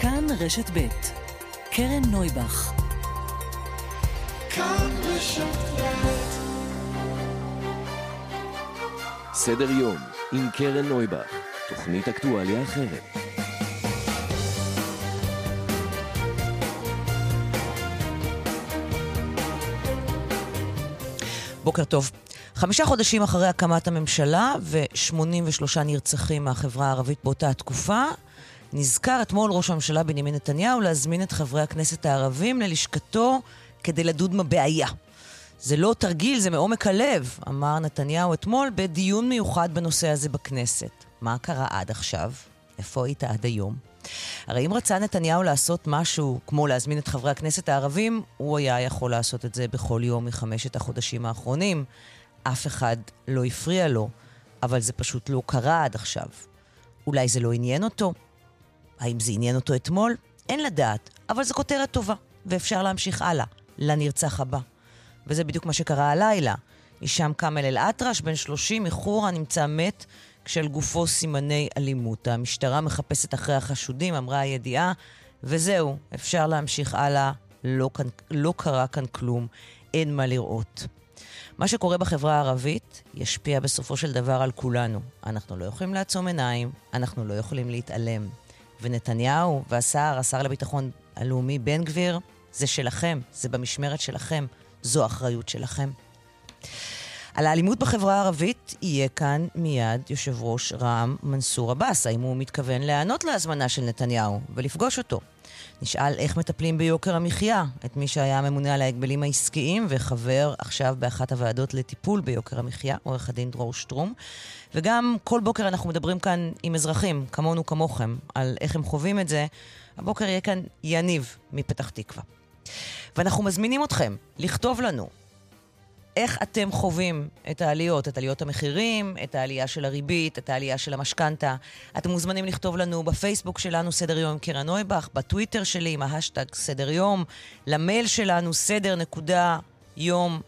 כאן רשת ב' קרן נויבך סדר יום עם קרן נויבך, תוכנית אקטואליה אחרת. בוקר טוב. חמישה חודשים אחרי הקמת הממשלה ו-83 נרצחים מהחברה הערבית באותה התקופה, נזכר אתמול ראש הממשלה בנימין נתניהו להזמין את חברי הכנסת הערבים ללשכתו כדי לדון בבעיה. זה לא תרגיל, זה מעומק הלב, אמר נתניהו אתמול בדיון מיוחד בנושא הזה בכנסת. מה קרה עד עכשיו? איפה היית עד היום? הרי אם רצה נתניהו לעשות משהו כמו להזמין את חברי הכנסת הערבים, הוא היה יכול לעשות את זה בכל יום מחמשת החודשים האחרונים. אף אחד לא הפריע לו, אבל זה פשוט לא קרה עד עכשיו. אולי זה לא עניין אותו? האם זה עניין אותו אתמול? אין לדעת, אבל זו כותרת טובה, ואפשר להמשיך הלאה, לנרצח הבא. וזה בדיוק מה שקרה הלילה. הישאם כאמל אל-אטרש, בן 30 מחורה, נמצא מת כשעל גופו סימני אלימות. המשטרה מחפשת אחרי החשודים, אמרה הידיעה, וזהו, אפשר להמשיך הלאה, לא, כאן, לא קרה כאן כלום, אין מה לראות. מה שקורה בחברה הערבית ישפיע בסופו של דבר על כולנו. אנחנו לא יכולים לעצום עיניים, אנחנו לא יכולים להתעלם. ונתניהו והשר, השר לביטחון הלאומי בן גביר, זה שלכם, זה במשמרת שלכם, זו אחריות שלכם. על האלימות בחברה הערבית יהיה כאן מיד יושב ראש רע"מ מנסור עבאס, האם הוא מתכוון להיענות להזמנה של נתניהו ולפגוש אותו. נשאל איך מטפלים ביוקר המחיה, את מי שהיה הממונה על ההגבלים העסקיים וחבר עכשיו באחת הוועדות לטיפול ביוקר המחיה, עורך הדין דרור שטרום. וגם כל בוקר אנחנו מדברים כאן עם אזרחים, כמונו כמוכם, על איך הם חווים את זה. הבוקר יהיה כאן יניב מפתח תקווה. ואנחנו מזמינים אתכם לכתוב לנו איך אתם חווים את העליות, את עליות המחירים, את העלייה של הריבית, את העלייה של המשכנתה. אתם מוזמנים לכתוב לנו בפייסבוק שלנו סדר יום עם קרן נויבך, בטוויטר שלי עם ההאשטג סדר יום, למייל שלנו סדר נקודה יום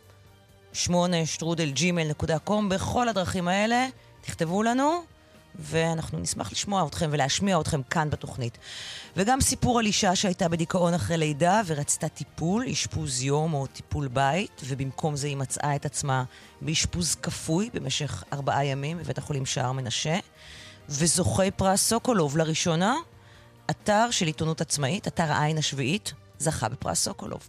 8 שטרודל ג'ימייל נקודה com, בכל הדרכים האלה תכתבו לנו, ואנחנו נשמח לשמוע אתכם ולהשמיע אתכם כאן בתוכנית. וגם סיפור על אישה שהייתה בדיכאון אחרי לידה ורצתה טיפול, אשפוז יום או טיפול בית, ובמקום זה היא מצאה את עצמה באשפוז כפוי במשך ארבעה ימים בבית החולים שער מנשה. וזוכי פרס סוקולוב לראשונה, אתר של עיתונות עצמאית, אתר העין השביעית, זכה בפרס סוקולוב.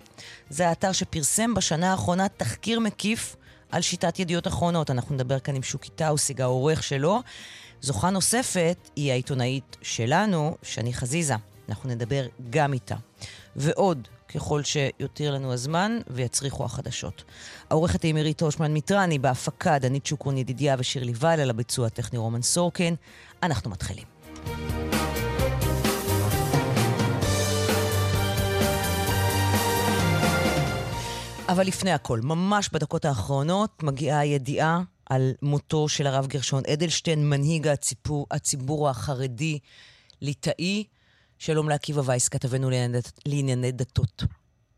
זה האתר שפרסם בשנה האחרונה תחקיר מקיף על שיטת ידיעות אחרונות. אנחנו נדבר כאן עם שוקי טאוסיג, העורך שלו. זוכה נוספת היא העיתונאית שלנו, שני חזיזה. אנחנו נדבר גם איתה. ועוד, ככל שיותיר לנו הזמן ויצריכו החדשות. העורכת היא מירית הושמן מיטרני, בהפקה דנית שוקרון ידידיה ושירלי וייל, על הביצוע הטכני רומן סורקין. אנחנו מתחילים. אבל לפני הכל, ממש בדקות האחרונות מגיעה הידיעה על מותו של הרב גרשון אדלשטיין, מנהיג הציבור, הציבור החרדי ליטאי. שלום לעקיבא וייס, כתבנו לענייני דתות.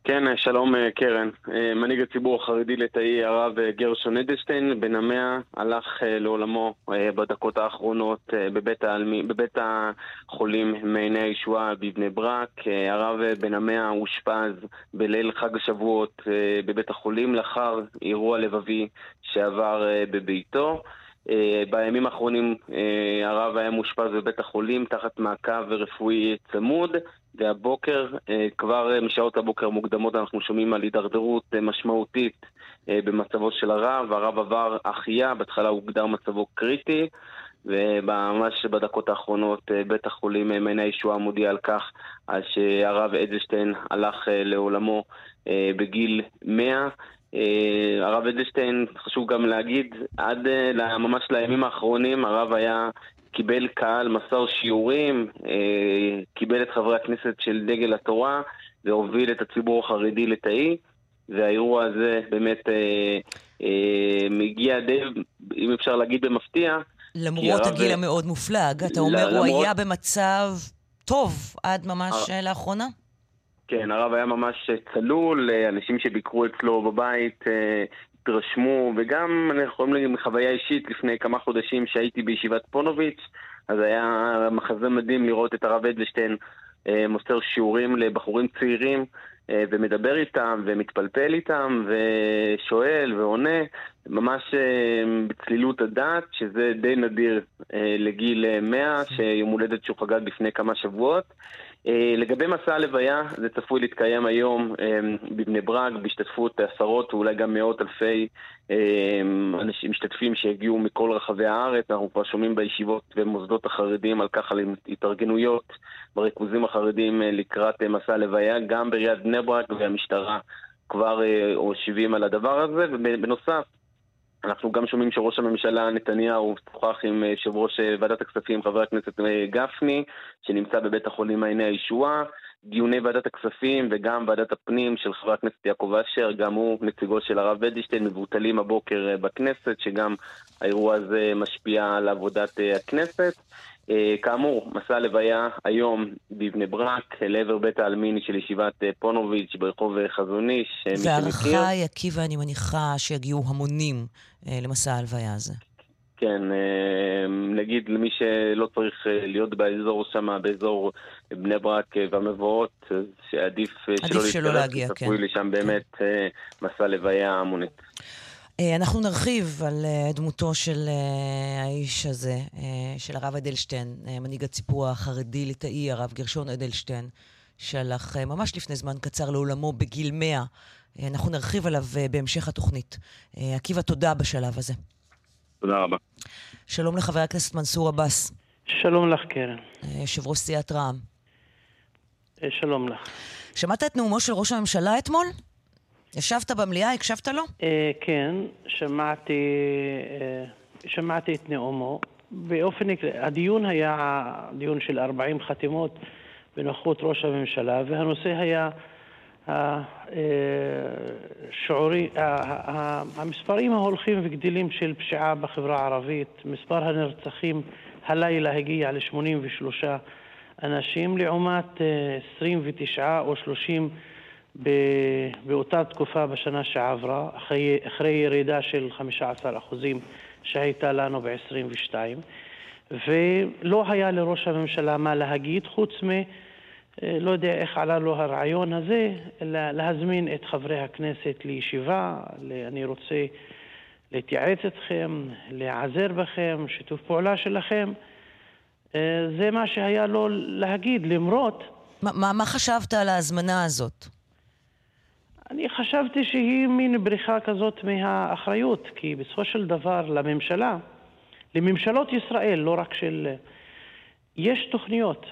כן, שלום קרן. מנהיג הציבור החרדי ליטאי הרב גרשון אדלשטיין, בן המאה, הלך לעולמו בדקות האחרונות בבית, העלמי, בבית החולים מעייני הישועה בבני ברק. הרב בן המאה אושפז בליל חג השבועות בבית החולים לאחר אירוע לבבי שעבר בביתו. בימים האחרונים הרב היה מאושפז בבית החולים תחת מעקב רפואי צמוד והבוקר, uh, כבר משעות הבוקר מוקדמות אנחנו שומעים על הידרדרות uh, משמעותית במצבו של הרב. הרב עבר החייאה, בהתחלה הוגדר מצבו קריטי וממש בדקות האחרונות בית החולים מעייני הישועה מודיע על כך שהרב אדלשטיין הלך לעולמו בגיל 100 Uh, הרב אדלשטיין, חשוב גם להגיד, עד ממש לימים האחרונים הרב היה, קיבל קהל, מסר שיעורים, uh, קיבל את חברי הכנסת של דגל התורה והוביל את הציבור החרדי לתאי, והאירוע הזה באמת uh, uh, מגיע די, אם אפשר להגיד במפתיע. למרות. הגיל המאוד מופלג, אתה אומר, למרות... הוא היה במצב טוב עד ממש לאחרונה? כן, הרב היה ממש צלול, אנשים שביקרו אצלו בבית התרשמו, וגם אני יכול להגיד מחוויה אישית, לפני כמה חודשים שהייתי בישיבת פונוביץ', אז היה מחזה מדהים לראות את הרב אדלשטיין מוסר שיעורים לבחורים צעירים ומדבר איתם ומתפלפל איתם ושואל ועונה ממש בצלילות הדעת, שזה די נדיר לגיל 100, שיום הולדת שהוא חגג לפני כמה שבועות. אה, לגבי מסע הלוויה, זה צפוי להתקיים היום אה, בבני ברק בהשתתפות עשרות ואולי גם מאות אלפי אה, אנשים משתתפים שהגיעו מכל רחבי הארץ. אנחנו כבר שומעים בישיבות ובמוסדות החרדיים על כך, על התארגנויות בריכוזים החרדיים לקראת מסע הלוויה, גם בעיריית בני ברק והמשטרה כבר הושיבים על הדבר הזה. ובנוסף, אנחנו גם שומעים שראש הממשלה נתניהו שוחח עם אה, יושב ראש אה, ועדת הכספים, חבר הכנסת אה, גפני, שנמצא בבית החולים מעייני הישועה. דיוני ועדת הכספים וגם ועדת הפנים של חבר הכנסת יעקב אשר, גם הוא נציגו של הרב אדלשטיין, מבוטלים הבוקר בכנסת, שגם האירוע הזה משפיע על עבודת הכנסת. אה, כאמור, מסע לוויה היום בבני ברק, לעבר בית העלמין של ישיבת אה, פונוביץ' ברחוב אה, חזון איש. והערכה עקיבא, אני מניחה שיגיעו המונים למסע ההלוויה הזה. כן, נגיד למי שלא צריך להיות באזור שם, באזור בני ברק והמבואות, שעדיף שלא כי צפוי כן. לי שם באמת כן. מסע לוויה המונית. אה, אנחנו נרחיב על אה, דמותו של אה, האיש הזה, של הרב אדלשטיין, מנהיג הציבור החרדי-ליטאי, הרב גרשון אדלשטיין, שהלך ממש לפני זמן קצר לעולמו בגיל 100. אנחנו נרחיב עליו בהמשך התוכנית. עקיבא, תודה בשלב הזה. תודה רבה. שלום לחבר הכנסת מנסור עבאס. שלום לך, קרן. יושב ראש סיעת רע"מ. שלום לך. שמעת את נאומו של ראש הממשלה אתמול? ישבת במליאה, הקשבת לו? אה, כן, שמעתי, אה, שמעתי את נאומו. באופן, הדיון היה דיון של 40 חתימות בנוכחות ראש הממשלה, והנושא היה השיעורי, אה, המספרים ההולכים וגדלים של פשיעה בחברה הערבית. מספר הנרצחים הלילה הגיע ל-83 אנשים, לעומת 29 או 30 באותה תקופה בשנה שעברה, אחרי, אחרי ירידה של 15% שהייתה לנו ב-22, ולא היה לראש הממשלה מה להגיד חוץ מ... אה, לא יודע איך עלה לו הרעיון הזה, להזמין את חברי הכנסת לישיבה, אני רוצה להתייעץ אתכם, להיעזר בכם, שיתוף פעולה שלכם. אה, זה מה שהיה לו להגיד, למרות... ما, מה, מה חשבת על ההזמנה הזאת? אני חשבתי שהיא מין בריחה כזאת מהאחריות, כי בסופו של דבר לממשלה, לממשלות ישראל, לא רק של... יש תוכניות,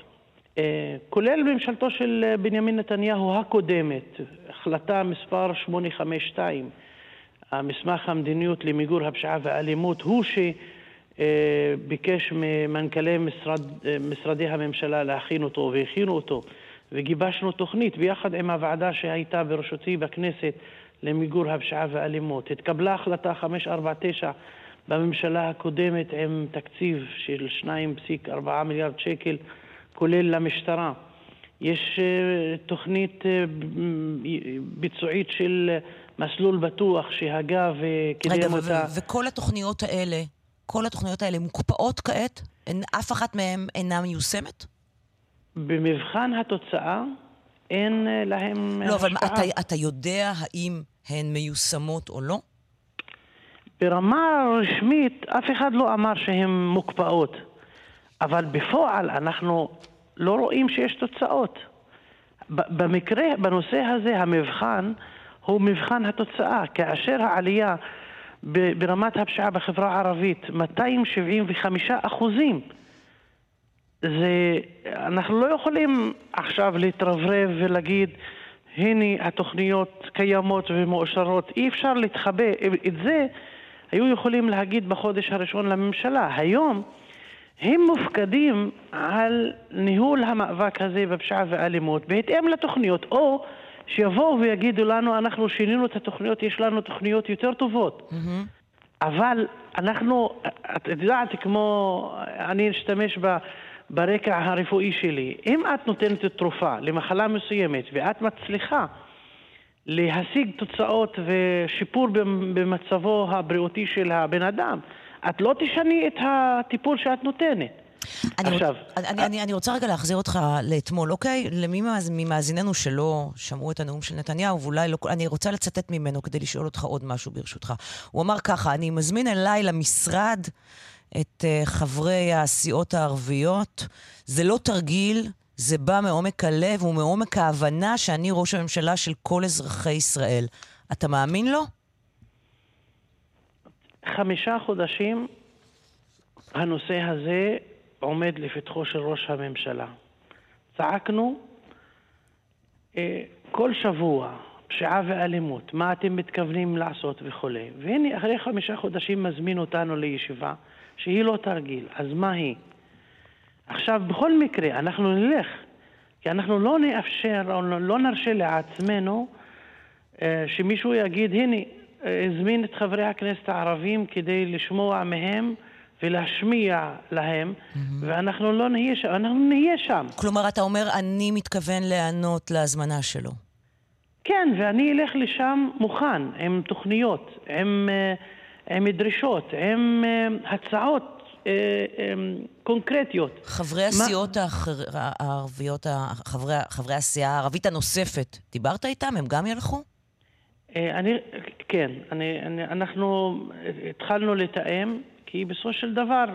אה, כולל ממשלתו של בנימין נתניהו הקודמת, החלטה מספר 852, המסמך המדיניות למיגור הפשיעה והאלימות, הוא שביקש ממנכ"לי משרד, אה, משרדי הממשלה להכין אותו והכינו אותו. וגיבשנו תוכנית ביחד עם הוועדה שהייתה בראשותי בכנסת למיגור הפשיעה והאלימות. התקבלה החלטה 549 בממשלה הקודמת עם תקציב של 2.4 מיליארד שקל, כולל למשטרה. יש אה, תוכנית אה, ביצועית של מסלול בטוח שהגה וקידם רגע, אותה. רגע, וכל התוכניות האלה, כל התוכניות האלה מוקפאות כעת? אף אחת מהן אינה מיושמת? במבחן התוצאה אין אה, להם לא, השפעה. לא, אבל אתה, אתה יודע האם הן מיושמות או לא? ברמה רשמית אף אחד לא אמר שהן מוקפאות, אבל בפועל אנחנו לא רואים שיש תוצאות. במקרה, בנושא הזה המבחן הוא מבחן התוצאה. כאשר העלייה ברמת הפשיעה בחברה הערבית 275 אחוזים זה, אנחנו לא יכולים עכשיו להתרברב ולהגיד, הנה התוכניות קיימות ומאושרות. אי אפשר להתחבא. את זה היו יכולים להגיד בחודש הראשון לממשלה. היום הם מופקדים על ניהול המאבק הזה בפשיעה ואלימות בהתאם לתוכניות, או שיבואו ויגידו לנו, אנחנו שינינו את התוכניות, יש לנו תוכניות יותר טובות. Mm-hmm. אבל אנחנו, את יודעת, כמו, אני אשתמש ב... ברקע הרפואי שלי. אם את נותנת תרופה למחלה מסוימת ואת מצליחה להשיג תוצאות ושיפור במצבו הבריאותי של הבן אדם, את לא תשני את הטיפול שאת נותנת. אני, עכשיו, אני, אני, אני, אני רוצה רגע להחזיר אותך לאתמול, אוקיי? למי ממאזיננו שלא שמעו את הנאום של נתניהו, ואולי לא... אני רוצה לצטט ממנו כדי לשאול אותך עוד משהו ברשותך. הוא אמר ככה, אני מזמין אליי למשרד את uh, חברי הסיעות הערביות. זה לא תרגיל, זה בא מעומק הלב ומעומק ההבנה שאני ראש הממשלה של כל אזרחי ישראל. אתה מאמין לו? חמישה חודשים הנושא הזה עומד לפתחו של ראש הממשלה. צעקנו אה, כל שבוע, פשיעה ואלימות, מה אתם מתכוונים לעשות וכולי. והנה, אחרי חמישה חודשים מזמין אותנו לישיבה שהיא לא תרגיל, אז מה היא? עכשיו, בכל מקרה, אנחנו נלך, כי אנחנו לא נאפשר, או לא נרשה לעצמנו אה, שמישהו יגיד, הנה, הזמין את חברי הכנסת הערבים כדי לשמוע מהם ולהשמיע להם, mm-hmm. ואנחנו לא נהיה שם, אנחנו נהיה שם. כלומר, אתה אומר, אני מתכוון להיענות להזמנה שלו. כן, ואני אלך לשם מוכן, עם תוכניות, עם, אה, עם דרישות, עם הצעות קונקרטיות. חברי הסיעות מה... הערביות, חברי, חברי הסיעה הערבית הנוספת, דיברת איתם? הם גם ילכו? אה, אני, כן, אני, אני, אנחנו התחלנו לתאם, כי בסופו של דבר,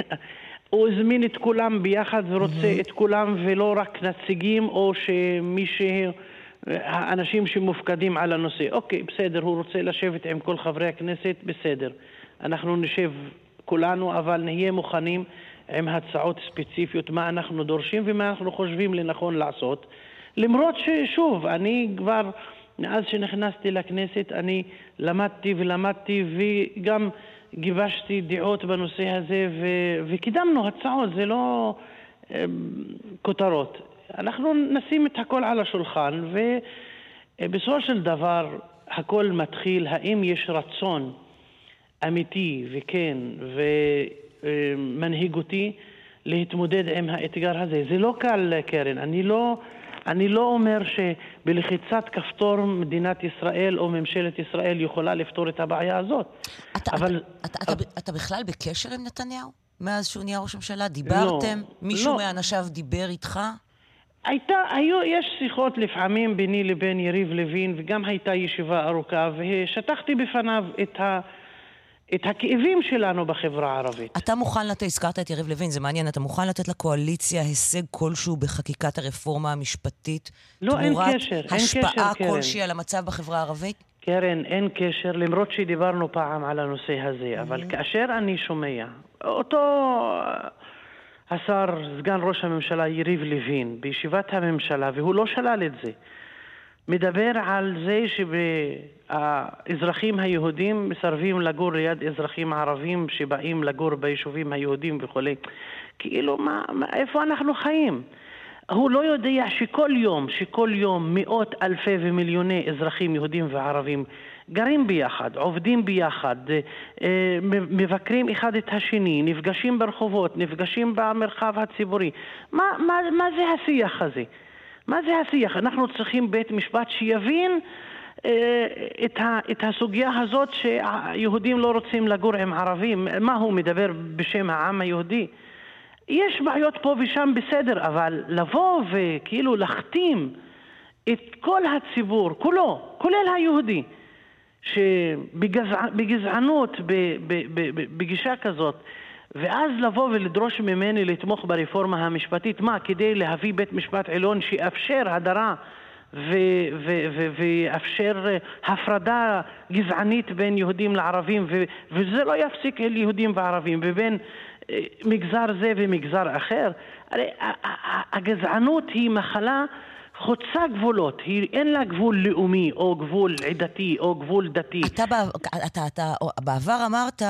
הוא הזמין את כולם ביחד ורוצה mm-hmm. את כולם ולא רק נציגים או שמי ש... האנשים שמופקדים על הנושא. אוקיי, בסדר, הוא רוצה לשבת עם כל חברי הכנסת, בסדר. אנחנו נשב כולנו, אבל נהיה מוכנים עם הצעות ספציפיות, מה אנחנו דורשים ומה אנחנו חושבים לנכון לעשות. למרות ששוב, אני כבר... מאז שנכנסתי לכנסת אני למדתי ולמדתי וגם גיבשתי דעות בנושא הזה ו- וקידמנו הצעות, זה לא אה, כותרות. אנחנו נשים את הכל על השולחן ובסופו של דבר הכל מתחיל, האם יש רצון אמיתי וכן ומנהיגותי להתמודד עם האתגר הזה. זה לא קל, קרן. אני לא... אני לא אומר שבלחיצת כפתור מדינת ישראל או ממשלת ישראל יכולה לפתור את הבעיה הזאת. אתה, אבל... אתה, אתה, אתה, אתה בכלל בקשר עם נתניהו? מאז שהוא נהיה ראש הממשלה? דיברתם? לא, מישהו לא. מאנשיו דיבר איתך? הייתה, היו, יש שיחות לפעמים ביני לבין יריב לוין, וגם הייתה ישיבה ארוכה, ושטחתי בפניו את ה... את הכאבים שלנו בחברה הערבית. אתה מוכן לתת, הזכרת את יריב לוין, זה מעניין, אתה מוכן לתת לקואליציה הישג כלשהו בחקיקת הרפורמה המשפטית? לא, אין קשר, אין קשר, קרן. תמורת השפעה כלשהי על המצב בחברה הערבית? קרן, אין קשר, למרות שדיברנו פעם על הנושא הזה, mm-hmm. אבל כאשר אני שומע, אותו השר, סגן ראש הממשלה יריב לוין, בישיבת הממשלה, והוא לא שלל את זה, מדבר על זה שהאזרחים היהודים מסרבים לגור ליד אזרחים ערבים שבאים לגור ביישובים היהודים וכולי. כאילו, מה, מה, איפה אנחנו חיים? הוא לא יודע שכל יום, שכל יום מאות אלפי ומיליוני אזרחים יהודים וערבים גרים ביחד, עובדים ביחד, אה, מבקרים אחד את השני, נפגשים ברחובות, נפגשים במרחב הציבורי. מה, מה, מה זה השיח הזה? מה זה השיח? אנחנו צריכים בית משפט שיבין אה, את, ה, את הסוגיה הזאת שהיהודים לא רוצים לגור עם ערבים. מה הוא מדבר בשם העם היהודי? יש בעיות פה ושם בסדר, אבל לבוא וכאילו להכתים את כל הציבור, כולו, כולל היהודי, שבגזענות, בגישה כזאת, ואז לבוא ולדרוש ממני לתמוך ברפורמה המשפטית, מה, כדי להביא בית משפט עליון שיאפשר הדרה ויאפשר הפרדה גזענית בין יהודים לערבים, וזה לא יפסיק אל יהודים וערבים, ובין אה, מגזר זה ומגזר אחר. הרי הגזענות היא מחלה חוצה גבולות, היא אין לה גבול לאומי או גבול עדתי או גבול דתי. אתה, אתה, אתה בעבר אמרת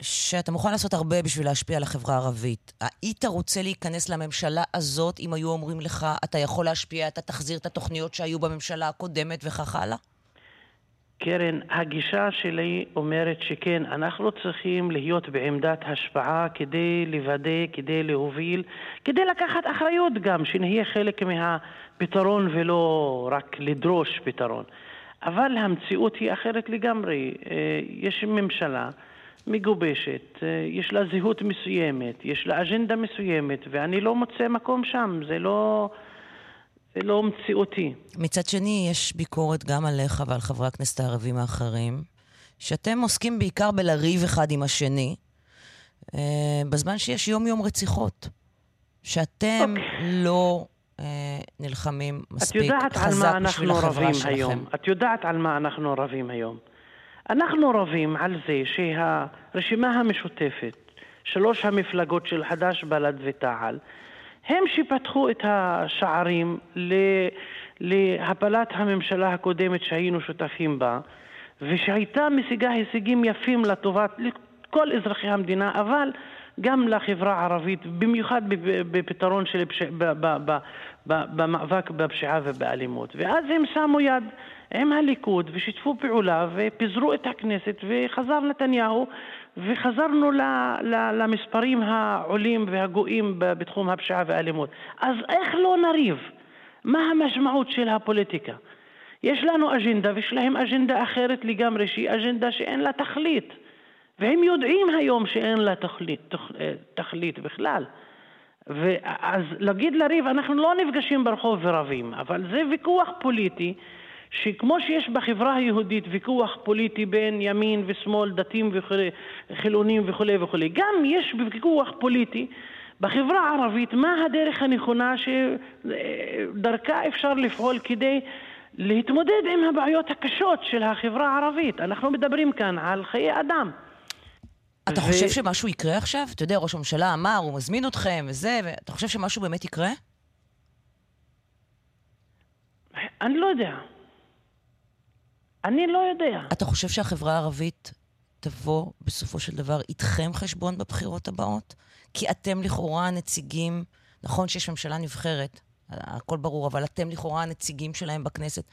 שאתה מוכן לעשות הרבה בשביל להשפיע על החברה הערבית. היית רוצה להיכנס לממשלה הזאת אם היו אומרים לך, אתה יכול להשפיע, אתה תחזיר את התוכניות שהיו בממשלה הקודמת וכך הלאה? קרן, הגישה שלי אומרת שכן, אנחנו צריכים להיות בעמדת השפעה כדי לוודא, כדי להוביל, כדי לקחת אחריות גם, שנהיה חלק מהפתרון ולא רק לדרוש פתרון. אבל המציאות היא אחרת לגמרי. אה, יש ממשלה מגובשת, יש לה זהות מסוימת, יש לה אג'נדה מסוימת, ואני לא מוצא מקום שם, זה לא... זה לא מציאותי. מצד שני, יש ביקורת גם עליך ועל חברי הכנסת הערבים האחרים, שאתם עוסקים בעיקר בלריב אחד עם השני, אה, בזמן שיש יום-יום רציחות. שאתם okay. אוקיי. לא אה, נלחמים מספיק חזק בשביל החברה שלכם. היום. את יודעת על מה אנחנו רבים היום. אנחנו רבים על זה שהרשימה המשותפת, שלוש המפלגות של חד"ש, בל"ד ותע"ל, הם שפתחו את השערים להפלת הממשלה הקודמת שהיינו שותפים בה, ושהייתה משיגה הישגים יפים לטובת כל אזרחי המדינה, אבל גם לחברה הערבית, במיוחד בפתרון של פש... במאבק בפשיעה ובאלימות. ואז הם שמו יד עם הליכוד ושיתפו פעולה ופיזרו את הכנסת וחזר נתניהו וחזרנו למספרים העולים והגואים בתחום הפשיעה והאלימות. אז איך לא נריב? מה המשמעות של הפוליטיקה? יש לנו אג'נדה ויש להם אג'נדה אחרת לגמרי שהיא אג'נדה שאין לה תכלית והם יודעים היום שאין לה תכלית, אה, תכלית בכלל. ואז להגיד לריב, אנחנו לא נפגשים ברחוב ורבים, אבל זה ויכוח פוליטי שכמו שיש בחברה היהודית ויכוח פוליטי בין ימין ושמאל, דתיים וחילונים וכולי וכולי, גם יש ויכוח פוליטי בחברה הערבית מה הדרך הנכונה שדרכה אפשר לפעול כדי להתמודד עם הבעיות הקשות של החברה הערבית. אנחנו מדברים כאן על חיי אדם. אתה ו... חושב שמשהו יקרה עכשיו? אתה יודע, ראש הממשלה אמר, הוא מזמין אתכם וזה, ואתה חושב שמשהו באמת יקרה? אני לא יודע. אני לא יודע. אתה חושב שהחברה הערבית תבוא בסופו של דבר איתכם חשבון בבחירות הבאות? כי אתם לכאורה הנציגים, נכון שיש ממשלה נבחרת, הכל ברור, אבל אתם לכאורה הנציגים שלהם בכנסת,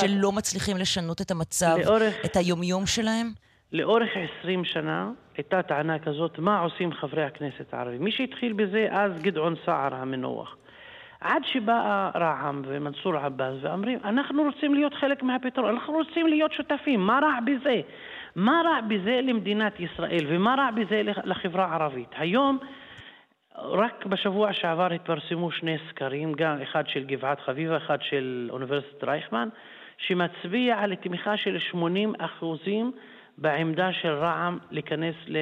שלא מצליחים לשנות את המצב, לאורך, את היומיום שלהם? לאורך עשרים שנה הייתה טענה כזאת, מה עושים חברי הכנסת הערבים? מי שהתחיל בזה אז גדעון סער המנוח. עד שבאה רע"מ ומנסור עבאס ואומרים, אנחנו רוצים להיות חלק מהפתרון, אנחנו רוצים להיות שותפים, מה רע בזה? מה רע בזה למדינת ישראל ומה רע בזה לחברה הערבית? היום, רק בשבוע שעבר התפרסמו שני סקרים, גם אחד של גבעת חביבה, אחד של אוניברסיטת רייכמן, שמצביע על תמיכה של 80 אחוזים בעמדה של רע"מ להיכנס ל...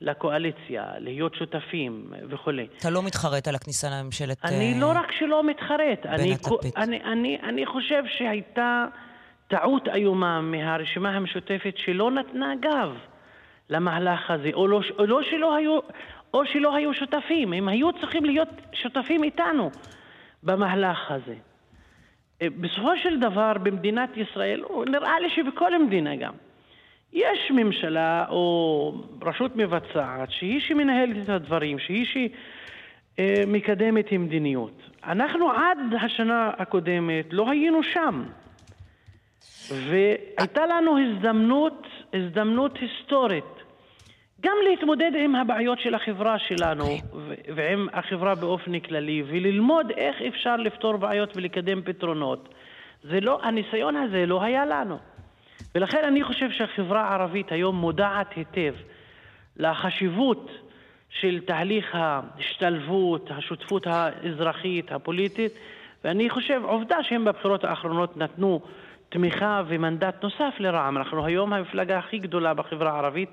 לקואליציה, להיות שותפים וכולי. אתה לא מתחרט על הכניסה לממשלת... אני uh, לא רק שלא מתחרט, אני, אני, אני, אני חושב שהייתה טעות איומה מהרשימה המשותפת שלא נתנה גב למהלך הזה, או, לא, או, לא שלא היו, או שלא היו שותפים, הם היו צריכים להיות שותפים איתנו במהלך הזה. אה, בסופו של דבר במדינת ישראל, נראה לי שבכל מדינה גם, יש ממשלה או רשות מבצעת שהיא שמנהלת את הדברים, שהיא שמקדמת מדיניות. אנחנו עד השנה הקודמת לא היינו שם. והייתה לנו הזדמנות, הזדמנות היסטורית גם להתמודד עם הבעיות של החברה שלנו ועם החברה באופן כללי וללמוד איך אפשר לפתור בעיות ולקדם פתרונות. זה לא, הניסיון הזה לא היה לנו. ולכן אני חושב שהחברה הערבית היום מודעת היטב לחשיבות של תהליך ההשתלבות, השותפות האזרחית, הפוליטית, ואני חושב, עובדה שהם בבחירות האחרונות נתנו תמיכה ומנדט נוסף לרע"מ. אנחנו היום המפלגה הכי גדולה בחברה הערבית,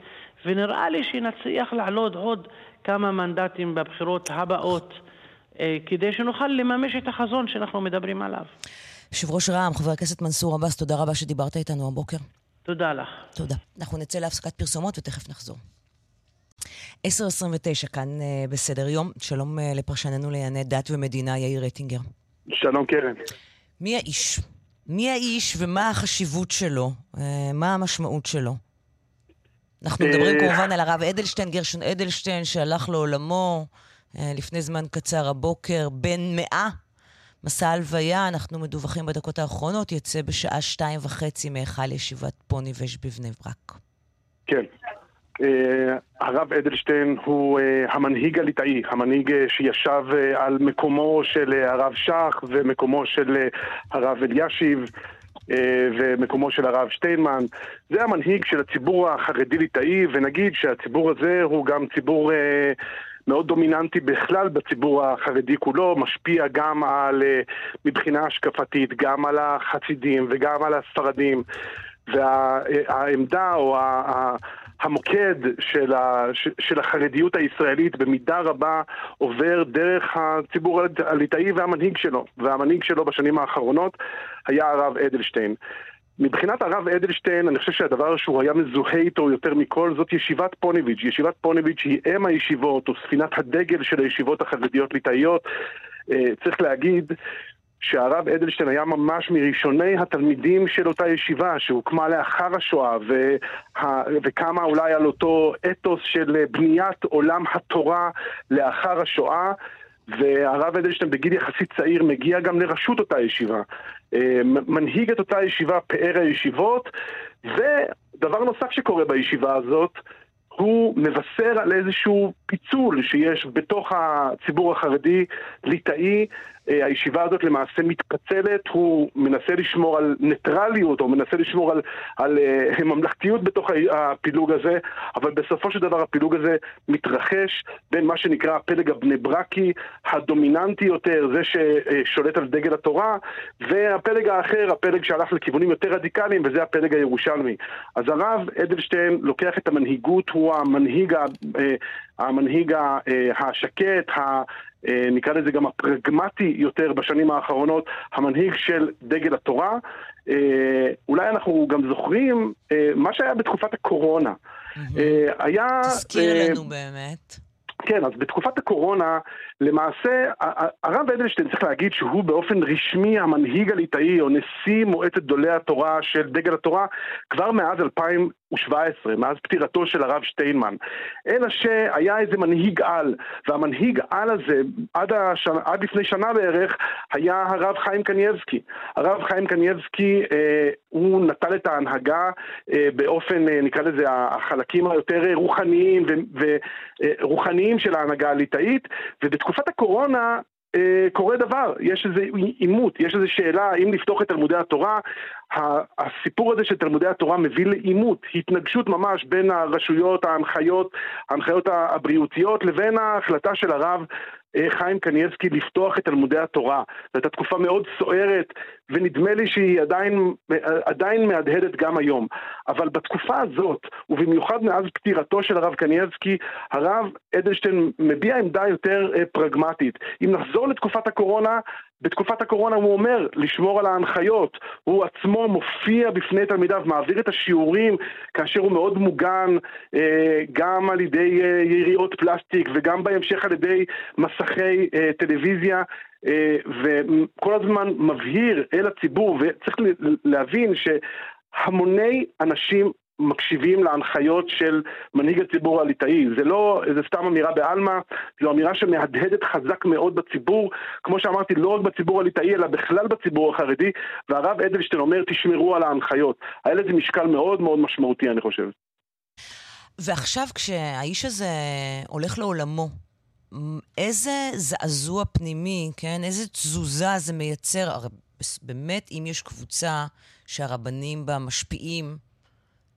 ונראה לי שנצליח לעלות עוד כמה מנדטים בבחירות הבאות, אה, כדי שנוכל לממש את החזון שאנחנו מדברים עליו. יושב ראש רע"מ, חבר הכנסת מנסור עבאס, תודה רבה שדיברת איתנו הבוקר. תודה לך. תודה. אנחנו נצא להפסקת פרסומות ותכף נחזור. 10.29 כאן uh, בסדר יום. שלום uh, לפרשננו לענייני דת ומדינה, יאיר רטינגר. שלום קרן. מי האיש? מי האיש ומה החשיבות שלו? Uh, מה המשמעות שלו? אנחנו מדברים כמובן על הרב אדלשטיין, גרשון אדלשטיין, שהלך לעולמו uh, לפני זמן קצר הבוקר, בן מאה מסע הלוויה, אנחנו מדווחים בדקות האחרונות, יצא בשעה שתיים וחצי מהיכל ישיבת פוני ושט בבני ברק. כן. Uh, הרב אדלשטיין הוא uh, המנהיג הליטאי, המנהיג uh, שישב על מקומו של הרב שך ומקומו של הרב אלישיב. אה, ומקומו של הרב שטיינמן. זה המנהיג של הציבור החרדי-ליטאי, ונגיד שהציבור הזה הוא גם ציבור אה, מאוד דומיננטי בכלל בציבור החרדי כולו, משפיע גם על, אה, מבחינה השקפתית, גם על החסידים וגם על הספרדים. והעמדה או המוקד של, ה, של החרדיות הישראלית במידה רבה עובר דרך הציבור הליטאי והמנהיג שלו. והמנהיג שלו בשנים האחרונות היה הרב אדלשטיין. מבחינת הרב אדלשטיין, אני חושב שהדבר שהוא היה מזוהה איתו יותר מכל זאת ישיבת פוניביץ'. ישיבת פוניביץ' היא אם הישיבות, או ספינת הדגל של הישיבות החרדיות-ליטאיות. אה, צריך להגיד שהרב אדלשטיין היה ממש מראשוני התלמידים של אותה ישיבה שהוקמה לאחר השואה וה... וקמה אולי על אותו אתוס של בניית עולם התורה לאחר השואה והרב אדלשטיין בגיל יחסית צעיר מגיע גם לראשות אותה ישיבה. אה, מנהיג את אותה ישיבה פאר הישיבות ודבר נוסף שקורה בישיבה הזאת הוא מבשר על איזשהו פיצול שיש בתוך הציבור החרדי ליטאי אה, הישיבה הזאת למעשה מתפצלת, הוא מנסה לשמור על ניטרליות, או מנסה לשמור על, על uh, ממלכתיות בתוך הפילוג הזה, אבל בסופו של דבר הפילוג הזה מתרחש בין מה שנקרא הפלג הבני ברקי, הדומיננטי יותר, זה ששולט על דגל התורה, והפלג האחר, הפלג שהלך לכיוונים יותר רדיקליים, וזה הפלג הירושלמי. אז הרב אדלשטיין לוקח את המנהיגות, הוא המנהיג, אה, המנהיג השקט, אה, נקרא לזה גם הפרגמטי יותר בשנים האחרונות, המנהיג של דגל התורה. אה, אולי אנחנו גם זוכרים אה, מה שהיה בתקופת הקורונה. היה... תזכיר לנו באמת. כן, אז בתקופת הקורונה, למעשה, הרב אדלשטיין צריך להגיד שהוא באופן רשמי המנהיג הליטאי או נשיא מועצת גדולי התורה של דגל התורה כבר מאז 2017, מאז פטירתו של הרב שטיינמן. אלא שהיה איזה מנהיג על, והמנהיג על הזה, עד, השנה, עד לפני שנה בערך, היה הרב חיים קנייבסקי. הרב חיים קנייבסקי, אה, הוא נטל את ההנהגה אה, באופן, אה, נקרא לזה, החלקים היותר רוחניים ורוחניים אה, של ההנהגה הליטאית, ובתקופת הקורונה אה, קורה דבר, יש איזה עימות, יש איזו שאלה האם לפתוח את תלמודי התורה. הסיפור הזה של תלמודי התורה מביא לעימות, התנגשות ממש בין הרשויות, ההנחיות, ההנחיות הבריאותיות לבין ההחלטה של הרב חיים קניאבסקי לפתוח את תלמודי התורה. זו הייתה תקופה מאוד סוערת, ונדמה לי שהיא עדיין, עדיין מהדהדת גם היום. אבל בתקופה הזאת, ובמיוחד מאז פטירתו של הרב קניאבסקי, הרב אדלשטיין מביע עמדה יותר אה, פרגמטית. אם נחזור לתקופת הקורונה, בתקופת הקורונה הוא אומר לשמור על ההנחיות, הוא עצמו מופיע בפני תלמידיו, מעביר את השיעורים כאשר הוא מאוד מוגן אה, גם על ידי אה, יריעות פלסטיק וגם בהמשך על ידי מסכי אה, טלוויזיה וכל הזמן מבהיר אל הציבור וצריך להבין שהמוני אנשים מקשיבים להנחיות של מנהיג הציבור הליטאי. זה לא איזה סתם אמירה בעלמא, זו אמירה שמהדהדת חזק מאוד בציבור, כמו שאמרתי, לא רק בציבור הליטאי, אלא בכלל בציבור החרדי, והרב אדלשטיין אומר, תשמרו על ההנחיות. היה לזה משקל מאוד מאוד משמעותי, אני חושב. ועכשיו, כשהאיש הזה הולך לעולמו, איזה זעזוע פנימי, כן? איזה תזוזה זה מייצר? הרי באמת, אם יש קבוצה שהרבנים בה משפיעים,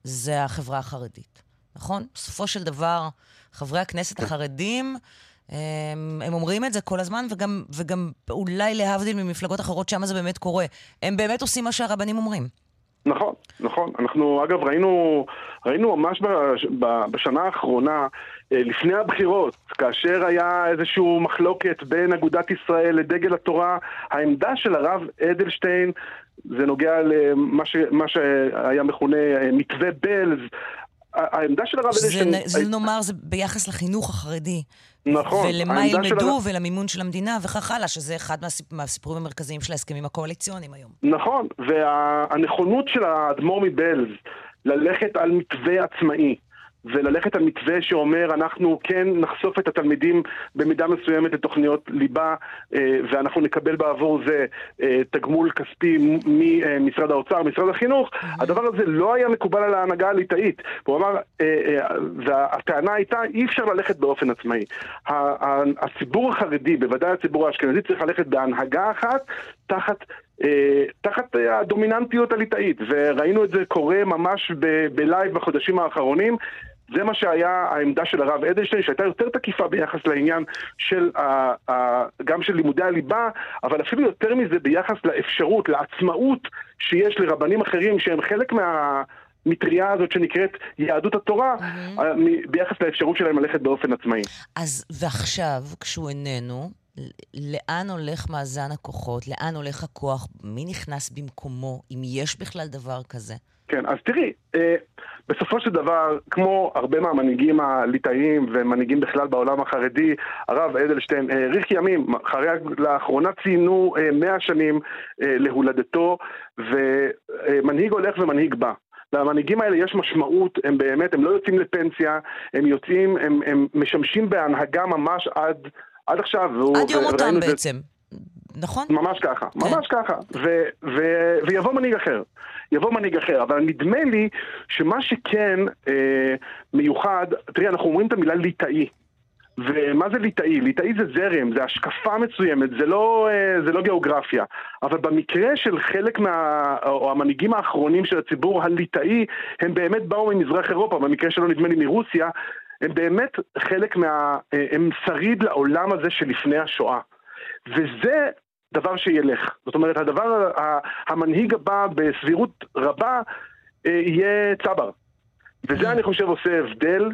זה החברה החרדית, נכון? בסופו של דבר, חברי הכנסת החרדים, הם, הם אומרים את זה כל הזמן, וגם, וגם אולי להבדיל ממפלגות אחרות, שם זה באמת קורה. הם באמת עושים מה שהרבנים אומרים. נכון, נכון. אנחנו, אגב, ראינו, ראינו ממש בשנה האחרונה, אה, לפני הבחירות, כאשר היה איזושהי מחלוקת בין אגודת ישראל לדגל התורה, העמדה של הרב אדלשטיין זה נוגע למה ש, שהיה מכונה אה, מתווה בלז. העמדה של הרב אדלשטיין... זה, זה נאמר, זה ביחס לחינוך החרדי. נכון. ולמה ילמדו, הרב... ולמימון של המדינה, וכך הלאה, שזה אחד מהסיפ... מהסיפורים המרכזיים של ההסכמים הקואליציוניים היום. נכון, והנכונות של האדמו"ר מבלז ללכת על מתווה עצמאי, וללכת על מתווה שאומר אנחנו כן נחשוף את התלמידים במידה מסוימת לתוכניות ליבה אה, ואנחנו נקבל בעבור זה אה, תגמול כספי ממשרד האוצר, משרד החינוך. הדבר הזה לא היה מקובל על ההנהגה הליטאית. הוא אמר, אה, והטענה הייתה אי אפשר ללכת באופן עצמאי. הציבור החרדי, בוודאי הציבור האשכנזי, צריך ללכת בהנהגה אחת תחת תחת הדומיננטיות הליטאית, וראינו את זה קורה ממש בלייב בחודשים האחרונים. זה מה שהיה העמדה של הרב אדלשטיין, שהייתה יותר תקיפה ביחס לעניין של ה, ה, גם של לימודי הליבה, אבל אפילו יותר מזה ביחס לאפשרות, לעצמאות שיש לרבנים אחרים שהם חלק מה... מטריה הזאת שנקראת יהדות התורה, mm-hmm. ביחס לאפשרות שלהם ללכת באופן עצמאי. אז ועכשיו, כשהוא איננו, לאן הולך מאזן הכוחות? לאן הולך הכוח? מי נכנס במקומו? אם יש בכלל דבר כזה? כן, אז תראי, אה, בסופו של דבר, כמו הרבה מהמנהיגים הליטאיים ומנהיגים בכלל בעולם החרדי, הרב אדלשטיין האריך ימים, אחרי, לאחרונה ציינו אה, מאה שנים אה, להולדתו, ומנהיג הולך ומנהיג בא. למנהיגים האלה יש משמעות, הם באמת, הם לא יוצאים לפנסיה, הם יוצאים, הם, הם משמשים בהנהגה ממש עד, עד עכשיו. עד יום מותם בעצם. נכון? ממש ככה, כן. ממש ככה. ו, ו, ויבוא מנהיג אחר. יבוא מנהיג אחר, אבל נדמה לי שמה שכן אה, מיוחד, תראי, אנחנו אומרים את המילה ליטאי. ומה זה ליטאי? ליטאי זה זרם, זה השקפה מסוימת, זה לא, אה, זה לא גיאוגרפיה. אבל במקרה של חלק מה... או המנהיגים האחרונים של הציבור הליטאי, הם באמת באו ממזרח אירופה, במקרה שלו נדמה לי מרוסיה, הם באמת חלק מה... אה, הם שריד לעולם הזה שלפני השואה. וזה דבר שילך. זאת אומרת, הדבר, המנהיג הבא בסבירות רבה אה, יהיה צבר. וזה אני חושב עושה הבדל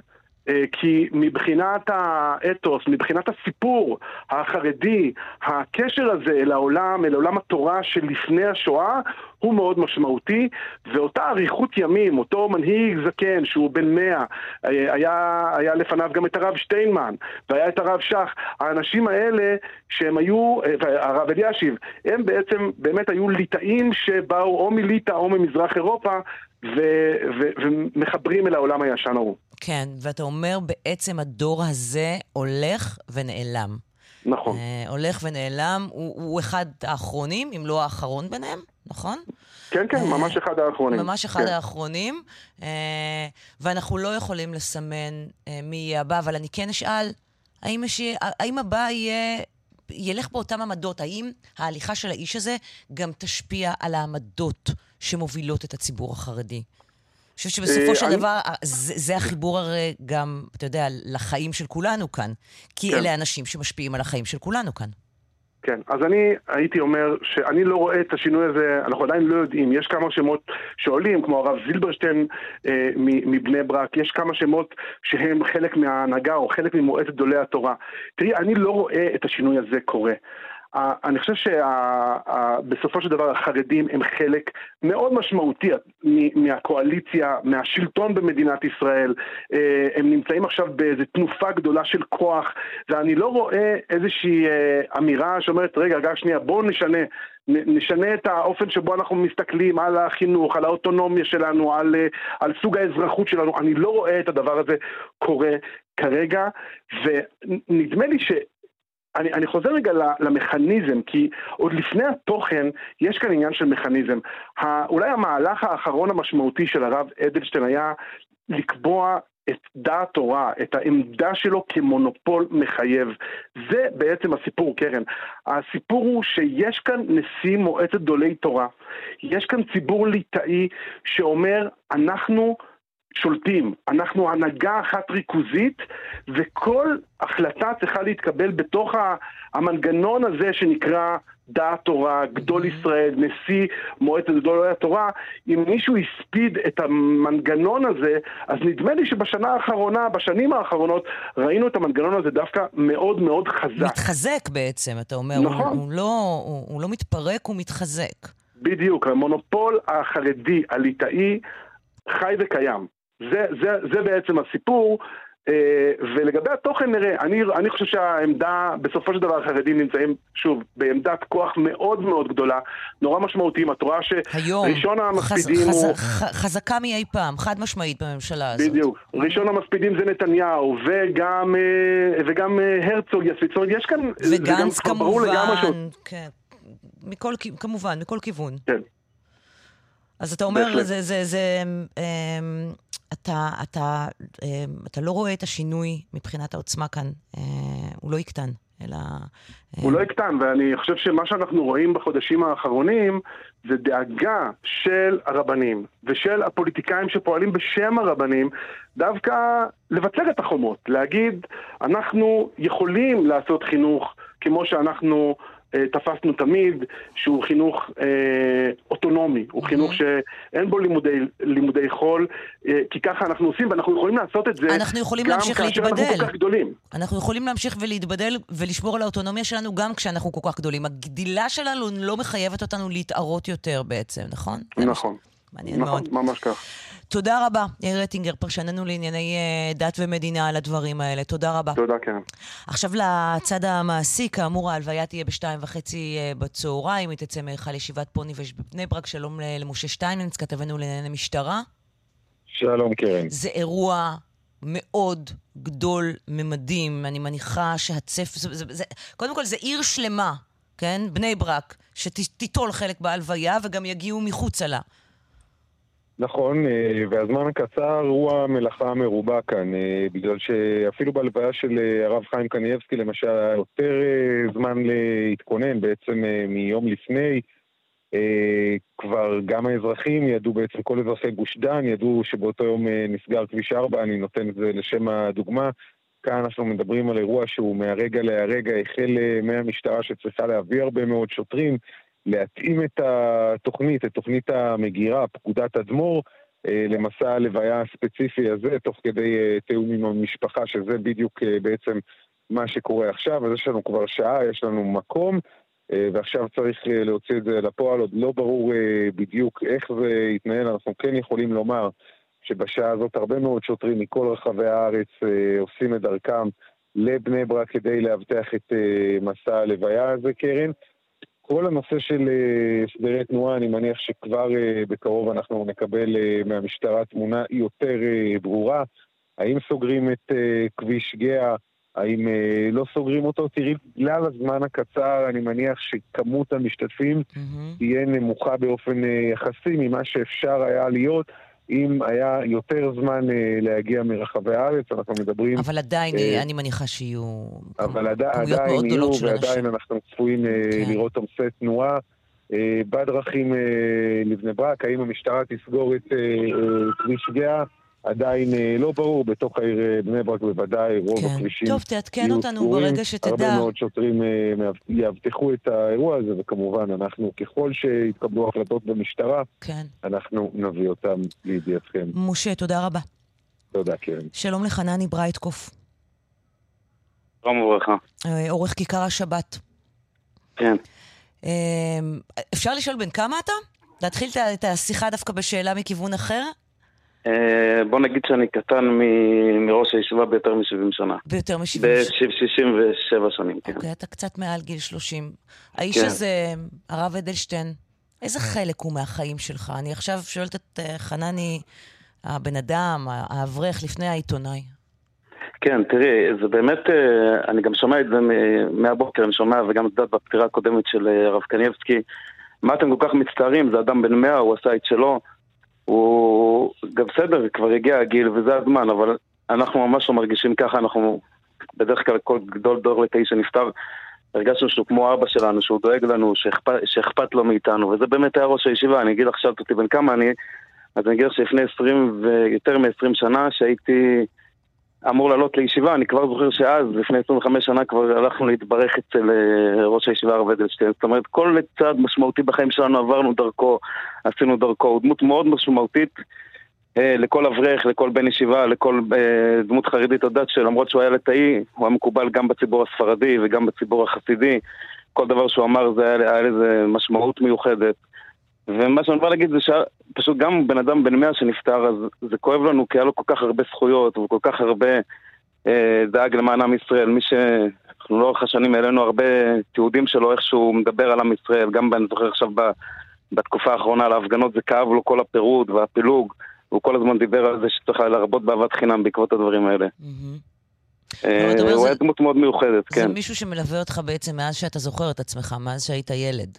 כי מבחינת האתוס, מבחינת הסיפור החרדי, הקשר הזה אל העולם, אל עולם התורה של לפני השואה, הוא מאוד משמעותי, ואותה אריכות ימים, אותו מנהיג זקן שהוא בן מאה, אה, היה, היה לפניו גם את הרב שטיינמן, והיה את הרב שך, האנשים האלה שהם היו, אה, והרב אלישיב, הם בעצם באמת היו ליטאים שבאו או מליטא או ממזרח אירופה, ו- ו- ומחברים אל העולם הישן ההוא. כן, ואתה אומר בעצם הדור הזה הולך ונעלם. נכון. Uh, הולך ונעלם, הוא, הוא אחד האחרונים, אם לא האחרון ביניהם, נכון? כן, כן, uh, ממש אחד האחרונים. ממש אחד כן. האחרונים, uh, ואנחנו לא יכולים לסמן uh, מי יהיה הבא, אבל אני כן אשאל, האם, יש, האם הבא יהיה... ילך באותן עמדות, האם ההליכה של האיש הזה גם תשפיע על העמדות שמובילות את הציבור החרדי? אני חושבת שבסופו של דבר, זה, החיבור הרי גם, אתה יודע, לחיים של כולנו כאן. כי כן. אלה אנשים שמשפיעים על החיים של כולנו כאן. כן, אז אני הייתי אומר שאני לא רואה את השינוי הזה, אנחנו עדיין לא יודעים, יש כמה שמות שעולים, כמו הרב זילברשטיין אה, מבני ברק, יש כמה שמות שהם חלק מההנהגה או חלק ממועצת גדולי התורה. תראי, אני לא רואה את השינוי הזה קורה. אני חושב שבסופו של דבר החרדים הם חלק מאוד משמעותי מהקואליציה, מהשלטון במדינת ישראל. אה, הם נמצאים עכשיו באיזו תנופה גדולה של כוח, ואני לא רואה איזושהי אה, אמירה שאומרת, רגע, רגע, שנייה, בואו נשנה. נשנה את האופן שבו אנחנו מסתכלים על החינוך, על האוטונומיה שלנו, על, אה, על סוג האזרחות שלנו. אני לא רואה את הדבר הזה קורה כרגע, ונדמה לי ש... אני, אני חוזר רגע למכניזם, כי עוד לפני התוכן, יש כאן עניין של מכניזם. אולי המהלך האחרון המשמעותי של הרב אדלשטיין היה לקבוע את דעת תורה, את העמדה שלו כמונופול מחייב. זה בעצם הסיפור, קרן. הסיפור הוא שיש כאן נשיא מועצת גדולי תורה. יש כאן ציבור ליטאי שאומר, אנחנו... שולטים. אנחנו הנהגה אחת ריכוזית, וכל החלטה צריכה להתקבל בתוך המנגנון הזה שנקרא דעת תורה, גדול ישראל, נשיא מועצת גדולי התורה. אם מישהו הספיד את המנגנון הזה, אז נדמה לי שבשנה האחרונה, בשנים האחרונות, ראינו את המנגנון הזה דווקא מאוד מאוד חזק. מתחזק בעצם, אתה אומר. נכון. הוא, הוא, לא, הוא, הוא לא מתפרק, הוא מתחזק. בדיוק, המונופול החרדי, הליטאי, חי וקיים. זה, זה, זה בעצם הסיפור. אה, ולגבי התוכן נראה, אני, אני חושב שהעמדה, בסופו של דבר החרדים נמצאים, שוב, בעמדת כוח מאוד מאוד גדולה, נורא משמעותיים. את רואה שראשון המספידים חז, הוא... חז, חזקה מאי פעם, חד משמעית בממשלה הזאת. בדיוק. ראשון המספידים זה נתניהו, וגם, אה, וגם אה, הרצוג יספיד. זאת אומרת, יש כאן... וגנץ כמובן, כן. מכל, כמובן, מכל כיוון. כן. אז אתה אומר, בהחלט. זה, זה, זה, אמ, אתה, אתה, אמ, אתה לא רואה את השינוי מבחינת העוצמה כאן, אה, הוא לא יקטן, אלא... אה, הוא לא יקטן, ואני חושב שמה שאנחנו רואים בחודשים האחרונים זה דאגה של הרבנים ושל הפוליטיקאים שפועלים בשם הרבנים דווקא לבצר את החומות, להגיד אנחנו יכולים לעשות חינוך כמו שאנחנו תפסנו תמיד, שהוא חינוך אה, אוטונומי, הוא חינוך שאין בו לימודי, לימודי חול, אה, כי ככה אנחנו עושים ואנחנו יכולים לעשות את זה אנחנו יכולים גם להמשיך כאשר אנחנו להתבדל. כל כך גדולים. אנחנו יכולים להמשיך ולהתבדל ולשמור על האוטונומיה שלנו גם כשאנחנו כל כך גדולים. הגדילה שלנו לא מחייבת אותנו להתערות יותר בעצם, נכון? נכון. מעניין נכון, מאוד. ממש כך. תודה רבה, יאיר רטינגר, פרשננו לענייני אה, דת ומדינה על הדברים האלה. תודה רבה. תודה, קרן. עכשיו לצד המעשי, כאמור ההלוויה תהיה בשתיים וחצי אה, בצהריים, היא תצא מהיכל ישיבת פוניבז' בבני ברק. שלום למשה שטיינמנץ, כתבנו לענייני משטרה. שלום קרן. זה אירוע מאוד גדול ממדים. אני מניחה שהצפ... זה, זה, זה, קודם כל, זה עיר שלמה, כן? בני ברק, שתיטול חלק בהלוויה וגם יגיעו מחוצה לה. נכון, אה, והזמן הקצר הוא המלאכה המרובה כאן, אה, בגלל שאפילו בהלוויה של אה, הרב חיים קנייבסקי למשל היה יותר זמן להתכונן, בעצם מיום לפני. כבר גם האזרחים ידעו, בעצם כל אזרחי גוש דן ידעו שבאותו יום נסגר כביש 4, אני נותן את זה לשם הדוגמה. כאן אנחנו מדברים על אירוע שהוא מהרגע להרגע החל מהמשטרה שצריכה להביא הרבה מאוד שוטרים, להתאים את התוכנית, את תוכנית המגירה, פקודת אדמו"ר, אה, למסע הלוויה הספציפי הזה, תוך כדי אה, תיאום עם המשפחה, שזה בדיוק אה, בעצם מה שקורה עכשיו. אז יש לנו כבר שעה, יש לנו מקום, ועכשיו צריך להוציא את זה לפועל. עוד לא ברור בדיוק איך זה יתנהל, אנחנו כן יכולים לומר שבשעה הזאת הרבה מאוד שוטרים מכל רחבי הארץ עושים את דרכם לבני ברק כדי לאבטח את מסע הלוויה הזה, קרן. כל הנושא של אה, הסדרי תנועה, אני מניח שכבר אה, בקרוב אנחנו נקבל אה, מהמשטרה תמונה יותר ברורה. האם סוגרים את כביש גאה, האם אה, לא סוגרים אותו? תראי, בגלל הזמן הקצר, אני מניח שכמות המשתתפים מהמם. תהיה נמוכה באופן אה, יחסי ממה שאפשר היה להיות אם היה יותר זמן אה, להגיע מרחבי הארץ. אנחנו מדברים... אבל עדיין, אה, אה, אני מניחה שיהיו אבל עדי, עדיין יהיו, ועדיין. אנחנו צפויים אה, כן. לראות עומסי תנועה אה, בדרכים אה, לבני ברק. האם המשטרה תסגור את אה, אה, כביש גאה? עדיין אה, לא ברור. בתוך העיר אה, בני ברק בוודאי רוב כן. הכבישים טוב, תעדכן יהיו אותנו סגורים. ברגע שתדע. הרבה מאוד שוטרים אה, יאבטחו את האירוע הזה, וכמובן, אנחנו, ככל שיתקבלו החלטות במשטרה, כן. אנחנו נביא אותם לידיעתכם. משה, תודה רבה. תודה, קרן. שלום לחנני ברייטקוף, שלום וברכה. עורך כיכר השבת. כן. אפשר לשאול בן כמה אתה? להתחיל את השיחה דווקא בשאלה מכיוון אחר? אה, בוא נגיד שאני קטן מ- מראש הישיבה ביותר מ-70 שנה. ביותר מ-70 שנה. ב-67 שנים, כן. אוקיי, אתה קצת מעל גיל 30. האיש כן. הזה, הרב אדלשטיין, איזה חלק הוא מהחיים שלך? אני עכשיו שואלת את אה, חנני, הבן אדם, האברך, לפני העיתונאי. כן, תראי, זה באמת, אה, אני גם שומע את זה מהבוקר, אני שומע, וגם את יודעת בפטירה הקודמת של הרב קנייבסקי, מה אתם כל כך מצטערים, זה אדם בן מאה, הוא עשה את שלו, הוא גם בסדר, כבר הגיע הגיל וזה הזמן, אבל אנחנו ממש לא מרגישים ככה, אנחנו בדרך כלל כל גדול דור לתאי שנפטר, הרגשנו שהוא כמו אבא שלנו, שהוא דואג לנו, שאכפת, שאכפת לו מאיתנו, וזה באמת היה ראש הישיבה, אני אגיד לך, שאלת אותי בן כמה אני, אז אני אגיד לך שלפני 20 ויותר מ-20 שנה, שהייתי אמור לעלות לישיבה, אני כבר זוכר שאז, לפני 25 שנה, כבר הלכנו להתברך אצל אה, ראש הישיבה הרב אדלשטיין. זאת אומרת, כל צעד משמעותי בחיים שלנו עברנו דרכו, עשינו דרכו. הוא דמות מאוד משמעותית אה, לכל אברך, לכל בן ישיבה, לכל אה, דמות חרדית הדת, שלמרות שהוא היה ליטאי, הוא היה מקובל גם בציבור הספרדי וגם בציבור החסידי. כל דבר שהוא אמר זה היה לזה משמעות מיוחדת. ומה שאני בא להגיד זה שפשוט גם בן אדם בן מאה שנפטר, אז זה כואב לנו כי היה לו כל כך הרבה זכויות וכל כך הרבה אה, דאג למען עם ישראל. מי ש... אנחנו לאורך השנים העלינו הרבה תיעודים שלו, איך שהוא מדבר על עם ישראל, גם אני זוכר עכשיו ב, בתקופה האחרונה על ההפגנות, זה כאב לו כל הפירוד והפילוג, הוא כל הזמן דיבר על זה שצריך להרבות באהבת חינם בעקבות הדברים האלה. אה, הוא זה- היה דמות מאוד מיוחדת, זה כן. מישהו שמלווה אותך בעצם מאז שאתה זוכר את עצמך, מאז שהיית ילד.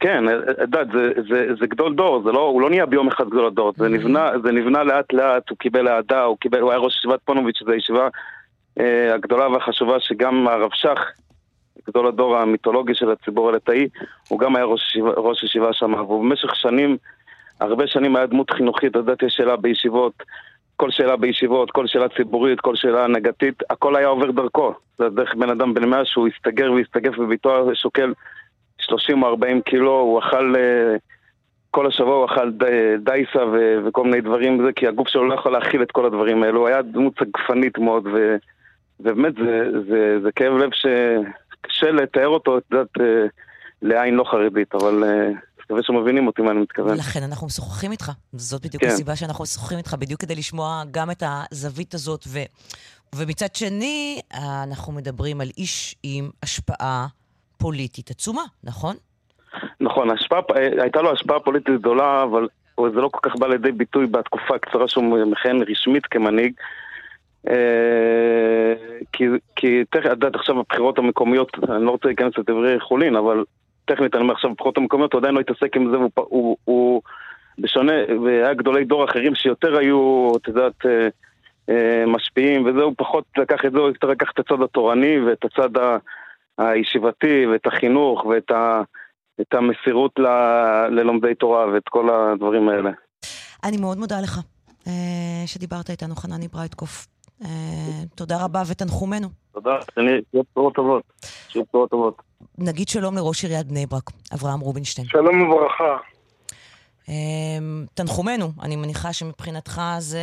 כן, את יודעת, זה, זה, זה גדול דור, זה לא, הוא לא נהיה ביום אחד גדול הדור, זה נבנה, זה נבנה לאט לאט, הוא קיבל אהדה, הוא קיבל, הוא היה ראש ישיבת פונוביץ', זו הישיבה אה, הגדולה והחשובה שגם הרב שך, גדול הדור המיתולוגי של הציבור הליטאי, הוא גם היה ראש ראש ישיבה שם, והוא במשך שנים, הרבה שנים היה דמות חינוכית, את יודעת, יש שאלה בישיבות, כל שאלה בישיבות, כל שאלה ציבורית, כל שאלה הנהגתית, הכל היה עובר דרכו. זה דרך בן אדם בן מאה שהוא הסתגר והסתגף בביתו, שוקל 30 או 40 קילו, הוא אכל... אה, כל השבוע הוא אכל דייסה ו, וכל מיני דברים, זה, כי הגוף שלו לא יכול להכיל את כל הדברים האלו. הוא היה דמות סגפנית מאוד, ו, ובאמת זה, זה, זה כאב לב שקשה לתאר אותו, את יודעת, אה, לעין לא חרדית, אבל אה, מקווה שמבינים אותי מה אני מתכוון. לכן אנחנו משוחחים איתך. זאת בדיוק כן. הסיבה שאנחנו משוחחים איתך, בדיוק כדי לשמוע גם את הזווית הזאת. ו... ומצד שני, אנחנו מדברים על איש עם השפעה פוליטית עצומה, נכון? נכון, השפעה, הייתה לו השפעה פוליטית גדולה, אבל זה לא כל כך בא לידי ביטוי בתקופה הקצרה שהוא מכהן רשמית כמנהיג. אה, כי, כי תכף, את יודעת, עכשיו הבחירות המקומיות, אני לא רוצה להיכנס לדברי חולין, אבל טכנית אני אומר עכשיו בבחירות המקומיות, הוא עדיין לא התעסק עם זה, הוא, הוא, הוא בשונה, והיה גדולי דור אחרים שיותר היו, את יודעת, אה, אה, משפיעים, וזה, הוא פחות לקח את זה, הוא יותר לקח את הצד התורני ואת הצד ה... הישיבתי ואת החינוך ואת ה, את המסירות ל, ללומדי תורה ואת כל הדברים האלה. אני מאוד מודה לך uh, שדיברת איתנו, חנני ברייטקוף. Uh, תודה רבה ותנחומנו. תודה, שיהיו בשורות טובות. שיהיו בשורות טובות. נגיד שלום לראש עיריית בני ברק, אברהם רובינשטיין. שלום וברכה. Uh, תנחומנו, אני מניחה שמבחינתך זה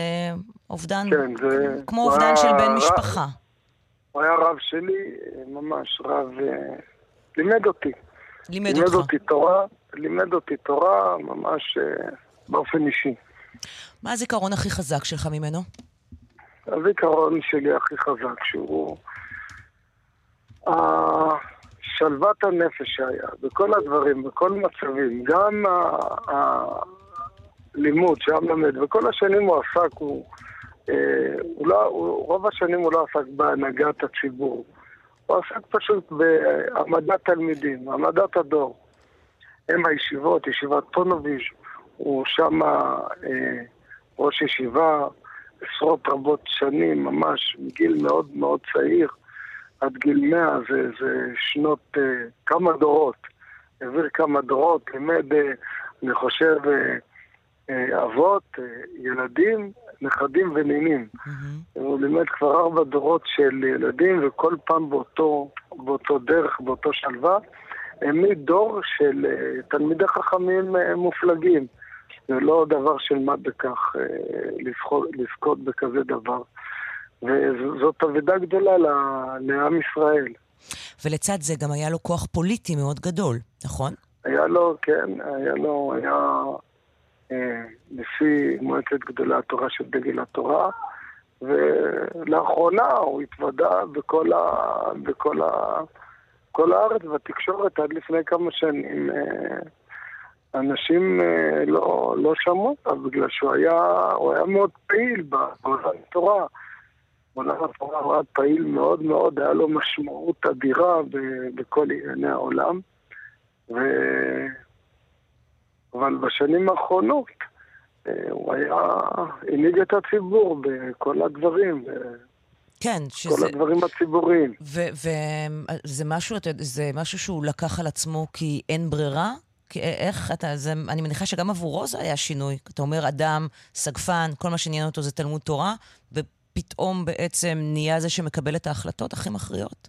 אובדן, כן, זה... כמו אובדן של בן משפחה. הוא היה רב שלי, ממש רב, לימד אותי. לימד, לימד אותך. אותי תורה, לימד אותי תורה ממש באופן אישי. מה הזיכרון הכי חזק שלך ממנו? הזיכרון שלי הכי חזק, שהוא שלוות הנפש שהיה, בכל הדברים, בכל מצבים, גם הלימוד שהיה מלמד, וכל השנים הוא עסק, הוא... הוא לא, הוא, רוב השנים הוא לא עסק בהנהגת הציבור. הוא עסק פשוט בהעמדת תלמידים, העמדת הדור. הם הישיבות, ישיבת פונוביץ', הוא שם אה, ראש ישיבה עשרות רבות שנים, ממש מגיל מאוד מאוד צעיר, עד גיל מאה, זה, זה שנות, אה, כמה דורות. העביר כמה דורות, לימד, אה, אני חושב, אה, אה, אבות, אה, ילדים, נכדים ונינים. Mm-hmm. הוא לימד כבר ארבע דורות של ילדים, וכל פעם באותו, באותו דרך, באותו שלווה, העמיד דור של uh, תלמידי חכמים uh, מופלגים. זה לא דבר של מה בכך uh, לזכות, לזכות בכזה דבר. וזאת אבדה גדולה לעם ישראל. ולצד זה גם היה לו כוח פוליטי מאוד גדול, נכון? היה לו, כן, היה לו, היה... נשיא מועצת גדולי התורה של דגל התורה, ולאחרונה הוא התוודה בכל, ה... בכל ה... כל הארץ בתקשורת עד לפני כמה שנים. אנשים לא, לא שמעו אותה בגלל שהוא היה, הוא היה מאוד פעיל בעולם התורה. בעולם התורה הוא היה פעיל מאוד מאוד, היה לו משמעות אדירה בכל ענייני העולם. אבל בשנים האחרונות הוא היה, הנהיג את הציבור בכל הדברים. כן, שזה... כל הדברים הציבוריים. וזה משהו, זה משהו שהוא לקח על עצמו כי אין ברירה? כי איך אתה, זה, אני מניחה שגם עבורו זה היה שינוי. אתה אומר, אדם, סגפן, כל מה שעניין אותו זה תלמוד תורה, ופתאום בעצם נהיה זה שמקבל את ההחלטות הכי מכריעות.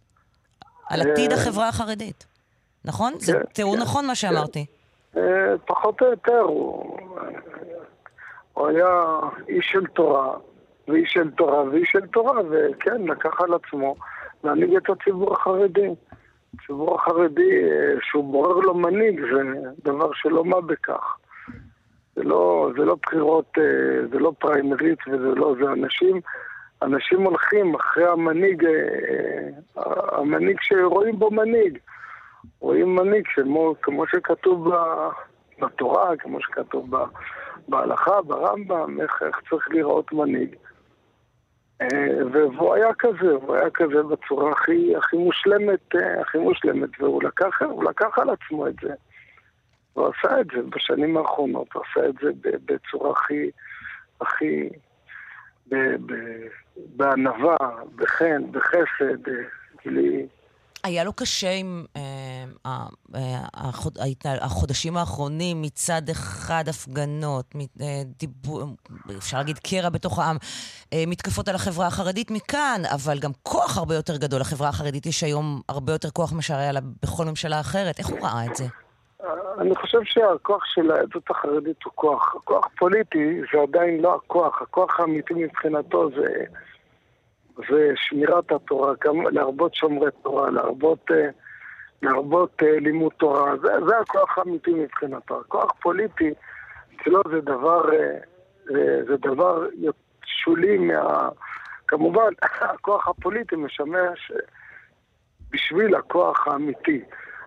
על עתיד החברה החרדית. נכון? זה תיאור נכון מה שאמרתי. פחות או יותר, הוא, הוא היה איש של תורה, ואיש של תורה ואיש של תורה, וכן, לקח על עצמו להנהיג את הציבור החרדי. הציבור החרדי, שהוא בורר לו מנהיג, זה דבר שלא מה בכך. זה לא, זה לא בחירות, זה לא פריימריז וזה לא, זה אנשים, אנשים הולכים אחרי המנהיג, המנהיג שרואים בו מנהיג. רואים מנהיג כמו, כמו שכתוב בתורה, כמו שכתוב בהלכה, ברמב"ם, איך, איך צריך לראות מנהיג. והוא היה כזה, הוא היה כזה בצורה הכי, הכי מושלמת, הכי מושלמת, והוא לקח, לקח על עצמו את זה. הוא עשה את זה בשנים האחרונות, הוא עשה את זה בצורה הכי, הכי, בענווה, בחן, בחסד, בלי... היה לו קשה עם אה, אה, החוד, החודשים האחרונים, מצד אחד הפגנות, אה, דיבור, אפשר להגיד קרע בתוך העם, אה, מתקפות על החברה החרדית מכאן, אבל גם כוח הרבה יותר גדול. לחברה החרדית יש היום הרבה יותר כוח מאשר היה לה בכל ממשלה אחרת. איך הוא ראה את זה? אני חושב שהכוח של העדות החרדית הוא כוח. כוח פוליטי זה עדיין לא הכוח. הכוח האמיתי מבחינתו זה... ושמירת התורה, להרבות שומרי תורה, להרבות, אה, להרבות אה, לימוד תורה, זה, זה הכוח האמיתי מבחינתו. הכוח פוליטי, אצלו זה דבר, אה, זה דבר שולי מה... כמובן, הכוח הפוליטי משמש בשביל הכוח האמיתי.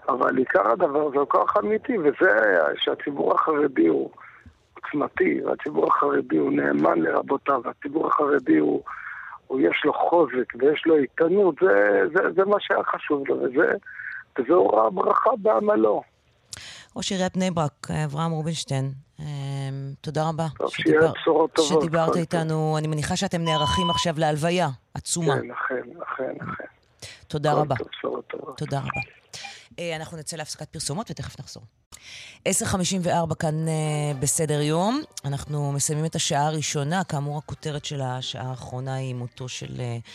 אבל עיקר הדבר זה הכוח האמיתי, וזה שהציבור החרדי הוא עוצמתי, והציבור החרדי הוא נאמן לרבותיו, והציבור החרדי הוא... או יש לו חוזק ויש לו איתנות, זה, זה, זה מה שהיה חשוב לו, וזה, וזה הוראה ברכה בעמלו. ראש עיריית בני ברק, אברהם רובינשטיין, אמ, תודה רבה. טוב, שדיבר, שיהיה בשורות טובות. שדיברת איתנו, אני מניחה שאתם נערכים עכשיו להלוויה עצומה. כן, אכן, אכן, אכן. תודה רבה. תודה רבה. אה, אנחנו נצא להפסקת פרסומות ותכף נחזור. 10.54 כאן uh, בסדר יום. אנחנו מסיימים את השעה הראשונה. כאמור, הכותרת של השעה האחרונה היא מותו של uh,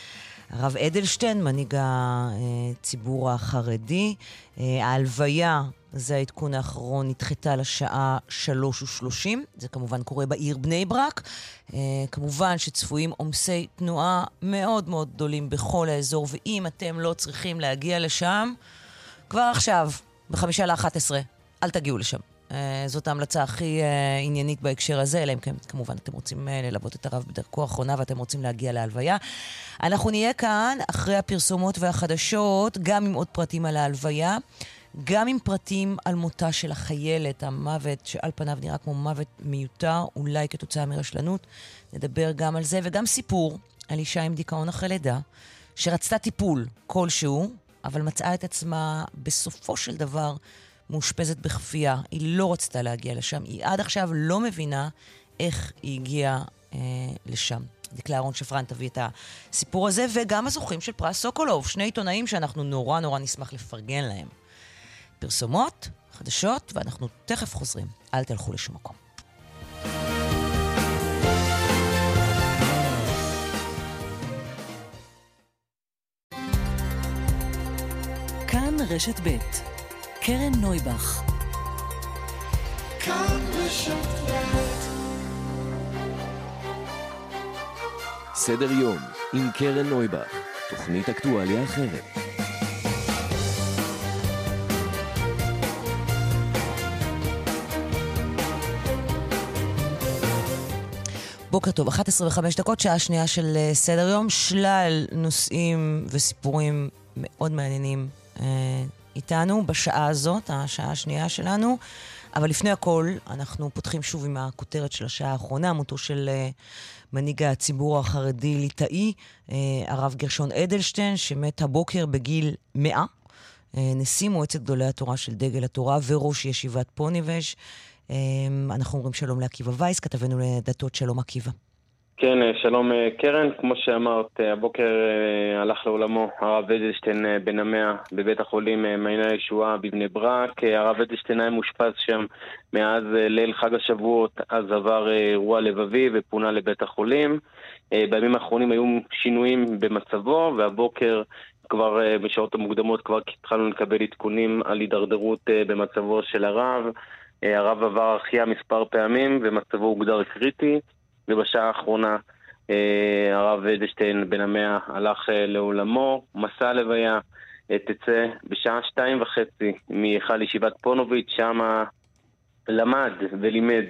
הרב אדלשטיין, מנהיג הציבור החרדי. Uh, ההלוויה, זה העדכון האחרון, נדחתה לשעה 3.30. זה כמובן קורה בעיר בני ברק. Uh, כמובן שצפויים עומסי תנועה מאוד מאוד גדולים בכל האזור, ואם אתם לא צריכים להגיע לשם, כבר עכשיו, בחמישה לאחת עשרה, אל תגיעו לשם. Uh, זאת ההמלצה הכי uh, עניינית בהקשר הזה, אלא אם כן, כמובן, אתם רוצים uh, ללוות את הרב בדרכו האחרונה ואתם רוצים להגיע להלוויה. אנחנו נהיה כאן אחרי הפרסומות והחדשות, גם עם עוד פרטים על ההלוויה, גם עם פרטים על מותה של החיילת, המוות שעל פניו נראה כמו מוות מיותר, אולי כתוצאה מרשלנות. נדבר גם על זה, וגם סיפור על אישה עם דיכאון אחרי לידה, שרצתה טיפול כלשהו, אבל מצאה את עצמה בסופו של דבר מאושפזת בכפייה. היא לא רצתה להגיע לשם. היא עד עכשיו לא מבינה איך היא הגיעה אה, לשם. דקלה אהרון שפרן תביא את הסיפור הזה, וגם הזוכים של פרס סוקולוב, שני עיתונאים שאנחנו נורא נורא נשמח לפרגן להם. פרסומות, חדשות, ואנחנו תכף חוזרים. אל תלכו לשום מקום. כאן רשת ב' קרן נויבך. סדר יום עם קרן נויבך, תוכנית אקטואליה אחרת. בוקר טוב, 11 ו-5 דקות, שעה שנייה של אה, סדר יום, שלל נושאים וסיפורים מאוד מעניינים אה, איתנו בשעה הזאת, השעה השנייה שלנו. אבל לפני הכל, אנחנו פותחים שוב עם הכותרת של השעה האחרונה, מותו של uh, מנהיג הציבור החרדי-ליטאי, uh, הרב גרשון אדלשטיין, שמת הבוקר בגיל 100. Uh, נשיא מועצת גדולי התורה של דגל התורה וראש ישיבת פוניבז'. אנחנו אומרים שלום לעקיבא וייס, כתבנו לדתות שלום עקיבא. כן, אה, שלום אה, קרן. כמו שאמרת, אה, הבוקר הלך לעולמו הרב אדלשטיין בן המאה בבית החולים מעייני הישועה בבני ברק. הרב אדלשטיין היה מאושפז שם מאז ליל חג השבועות, אז עבר אירוע לבבי ופונה לבית החולים. בימים האחרונים היו שינויים במצבו, והבוקר כבר בשעות המוקדמות כבר התחלנו לקבל עדכונים על הידרדרות במצבו של הרב. הרב עבר החייאה מספר פעמים ומצבו הוגדר קריטי. ובשעה האחרונה אה, הרב אדלשטיין בן המאה הלך אה, לעולמו. מסע הלוויה אה, תצא בשעה שתיים וחצי מהיכל ישיבת פונוביץ', שם למד ולימד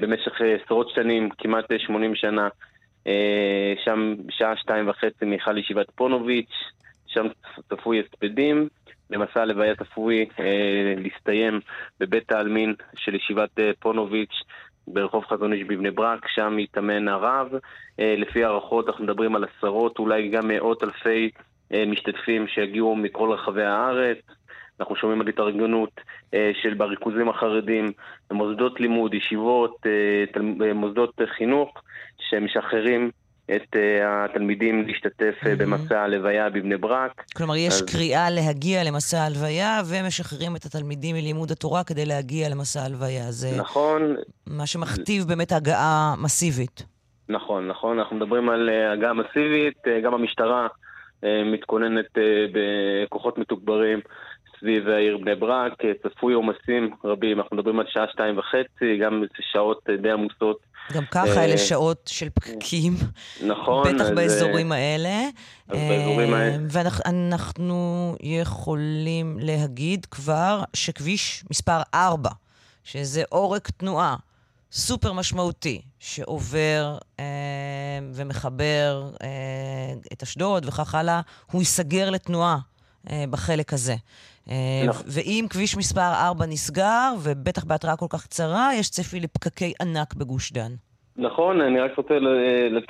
במשך עשרות שנים, כמעט 80 שנה, שם בשעה שתיים וחצי מהיכל ישיבת פונוביץ', שם צפוי הספדים. במסע הלוויה צפוי אה, להסתיים בבית העלמין של ישיבת אה, פונוביץ' ברחוב חזון איש בבני ברק, שם יתאמן הרב. אה, לפי הערכות אנחנו מדברים על עשרות, אולי גם מאות אלפי אה, משתתפים שיגיעו מכל רחבי הארץ. אנחנו שומעים על התארגנות אה, של בריכוזים החרדים, מוסדות לימוד, ישיבות, מוסדות חינוך, שמשחררים את uh, התלמידים להשתתף mm-hmm. במסע הלוויה בבני ברק. כלומר, יש אז... קריאה להגיע למסע הלוויה, ומשחררים את התלמידים מלימוד התורה כדי להגיע למסע הלוויה. זה נכון. מה שמכתיב באמת הגעה מסיבית. נכון, נכון. אנחנו מדברים על uh, הגעה מסיבית, גם המשטרה מתכוננת בכוחות מתוגברים. סביב העיר בני ברק, צפוי עומסים רבים, אנחנו מדברים על שעה שתיים וחצי, גם שעות די עמוסות גם ככה אלה אה, שעות של פקקים. נכון. בטח באזורים האלה. אז באזורים האלה. אה, ואנחנו יכולים להגיד כבר שכביש מספר 4, שזה עורק תנועה סופר משמעותי, שעובר אה, ומחבר אה, את אשדוד וכך הלאה, הוא ייסגר לתנועה אה, בחלק הזה. אה, נכון. ואם כביש מספר 4 נסגר, ובטח בהתראה כל כך קצרה, יש צפי לפקקי ענק בגוש דן. נכון, אני רק רוצה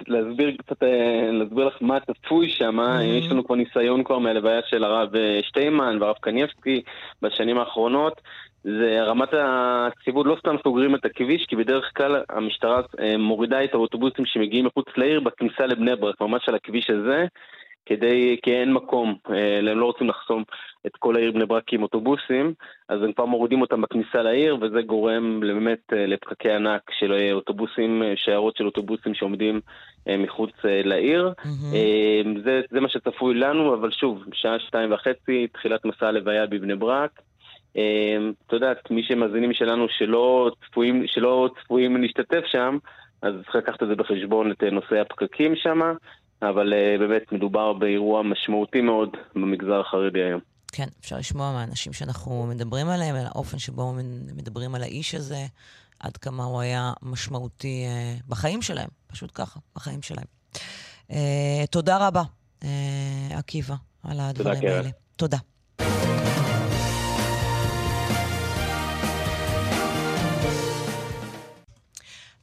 להסביר קצת, אה, להסביר לך מה צפוי שם. Mm-hmm. יש לנו כבר ניסיון כבר מהלוויה של הרב אה, שטיימן והרב קניבסקי בשנים האחרונות. זה רמת הציבור, לא סתם סוגרים את הכביש, כי בדרך כלל המשטרה מורידה את האוטובוסים שמגיעים מחוץ לעיר בכניסה לבני ברק, ממש על הכביש הזה. כדי, כי אין מקום, אה, הם לא רוצים לחסום את כל העיר בני ברק עם אוטובוסים, אז הם כבר מורידים אותם בכניסה לעיר, וזה גורם באמת אה, לפקקי ענק של אה, אוטובוסים, שיירות של אוטובוסים שעומדים מחוץ לעיר. Mm-hmm. זה, זה מה שצפוי לנו, אבל שוב, שעה שתיים וחצי, תחילת מסע הלוויה בבני ברק. אתה יודע, מי שמאזינים שלנו שלא צפויים, שלא צפויים להשתתף שם, אז צריך לקחת את זה בחשבון, את נושא הפקקים שם. אבל uh, באמת מדובר באירוע משמעותי מאוד במגזר החרדי היום. כן, אפשר לשמוע מהאנשים שאנחנו מדברים עליהם, על האופן שבו מדברים על האיש הזה, עד כמה הוא היה משמעותי uh, בחיים שלהם, פשוט ככה, בחיים שלהם. Uh, תודה רבה, עקיבא, על הדברים תודה, האלה. תודה.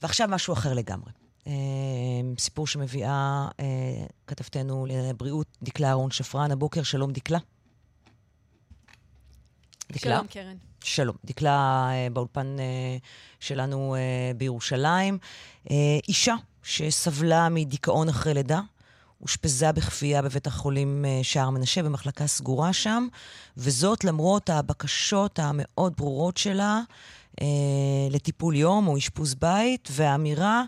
ועכשיו משהו אחר לגמרי. אה, סיפור שמביאה אה, כתבתנו לבריאות, דקלה אהרון שפרן. הבוקר, שלום דקלה. דקלה? שלום, קרן. שלום. דקלה אה, באולפן שלנו בירושלים. אישה שסבלה מדיכאון אחרי לידה, אושפזה בכפייה בבית החולים שער מנשה, במחלקה סגורה שם, וזאת למרות הבקשות המאוד ברורות שלה אה, לטיפול יום או אשפוז בית, והאמירה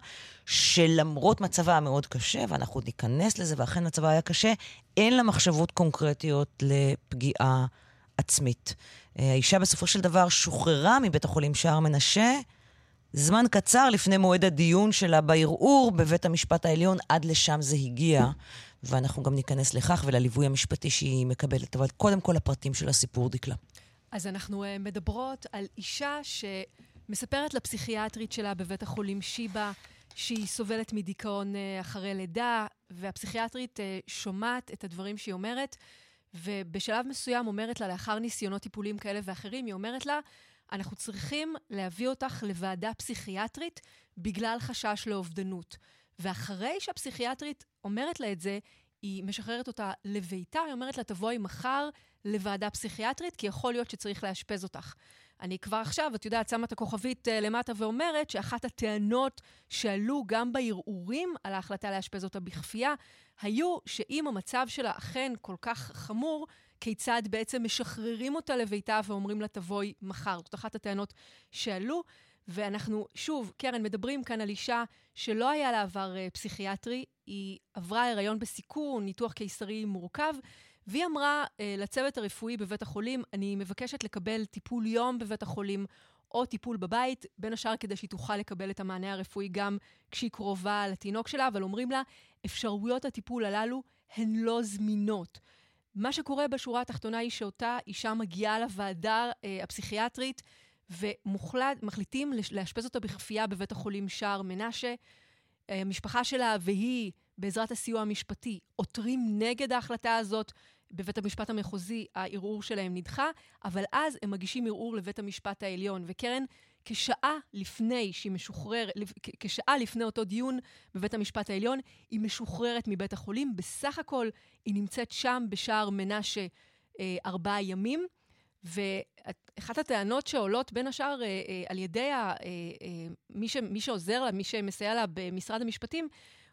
שלמרות מצבה המאוד קשה, ואנחנו עוד ניכנס לזה, ואכן מצבה היה קשה, אין לה מחשבות קונקרטיות לפגיעה עצמית. אה, האישה בסופו של דבר שוחררה מבית החולים שער מנשה, זמן קצר לפני מועד הדיון שלה בערעור בבית המשפט העליון, עד לשם זה הגיע. ואנחנו גם ניכנס לכך ולליווי המשפטי שהיא מקבלת. אבל קודם כל הפרטים של הסיפור, דקלה. אז אנחנו uh, מדברות על אישה שמספרת לפסיכיאטרית שלה בבית החולים שיבא שהיא סובלת מדיכאון uh, אחרי לידה, והפסיכיאטרית uh, שומעת את הדברים שהיא אומרת, ובשלב מסוים אומרת לה, לאחר ניסיונות טיפולים כאלה ואחרים, היא אומרת לה, אנחנו צריכים להביא אותך לוועדה פסיכיאטרית בגלל חשש לאובדנות. ואחרי שהפסיכיאטרית אומרת לה את זה, היא משחררת אותה לביתה, היא אומרת לה, תבואי מחר לוועדה פסיכיאטרית, כי יכול להיות שצריך לאשפז אותך. אני כבר עכשיו, את יודעת, שמה את הכוכבית uh, למטה ואומרת שאחת הטענות שעלו גם בערעורים על ההחלטה לאשפז אותה בכפייה, היו שאם המצב שלה אכן כל כך חמור, כיצד בעצם משחררים אותה לביתה ואומרים לה תבואי מחר. זאת אחת הטענות שעלו. ואנחנו, שוב, קרן, מדברים כאן על אישה שלא היה לה עבר uh, פסיכיאטרי, היא עברה הריון בסיכון, ניתוח קיסרי מורכב, והיא אמרה uh, לצוות הרפואי בבית החולים, אני מבקשת לקבל טיפול יום בבית החולים או טיפול בבית, בין השאר כדי שהיא תוכל לקבל את המענה הרפואי גם כשהיא קרובה לתינוק שלה, אבל אומרים לה, אפשרויות הטיפול הללו הן לא זמינות. מה שקורה בשורה התחתונה היא שאותה אישה מגיעה לוועדה uh, הפסיכיאטרית, ומחליטים לאשפז אותה בכפייה בבית החולים שער מנשה. המשפחה שלה והיא, בעזרת הסיוע המשפטי, עותרים נגד ההחלטה הזאת. בבית המשפט המחוזי הערעור שלהם נדחה, אבל אז הם מגישים ערעור לבית המשפט העליון. וקרן, כשעה לפני שהיא משוחררת, כשעה לפני אותו דיון בבית המשפט העליון, היא משוחררת מבית החולים. בסך הכל היא נמצאת שם בשער מנשה אה, ארבעה ימים. ואחת הטענות שעולות בין השאר על ידי מי, ש, מי שעוזר לה, מי שמסייע לה במשרד המשפטים,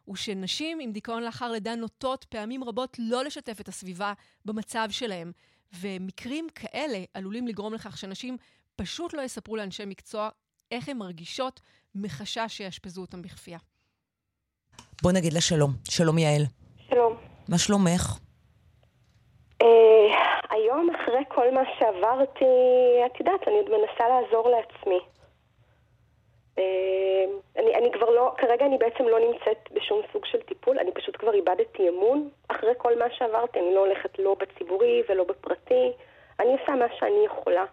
הוא שנשים עם דיכאון לאחר לידה נוטות פעמים רבות לא לשתף את הסביבה במצב שלהם. ומקרים כאלה עלולים לגרום לכך שנשים פשוט לא יספרו לאנשי מקצוע איך הן מרגישות מחשש שיאשפזו אותם בכפייה. בוא נגיד לה שלום. שלום יעל. שלום. מה שלומך? Uh, היום, אחרי כל מה שעברתי, את יודעת, אני עוד מנסה לעזור לעצמי. Uh, אני, אני כבר לא, כרגע אני בעצם לא נמצאת בשום סוג של טיפול, אני פשוט כבר איבדתי אמון אחרי כל מה שעברתי, אני לא הולכת לא בציבורי ולא בפרטי, אני עושה מה שאני יכולה.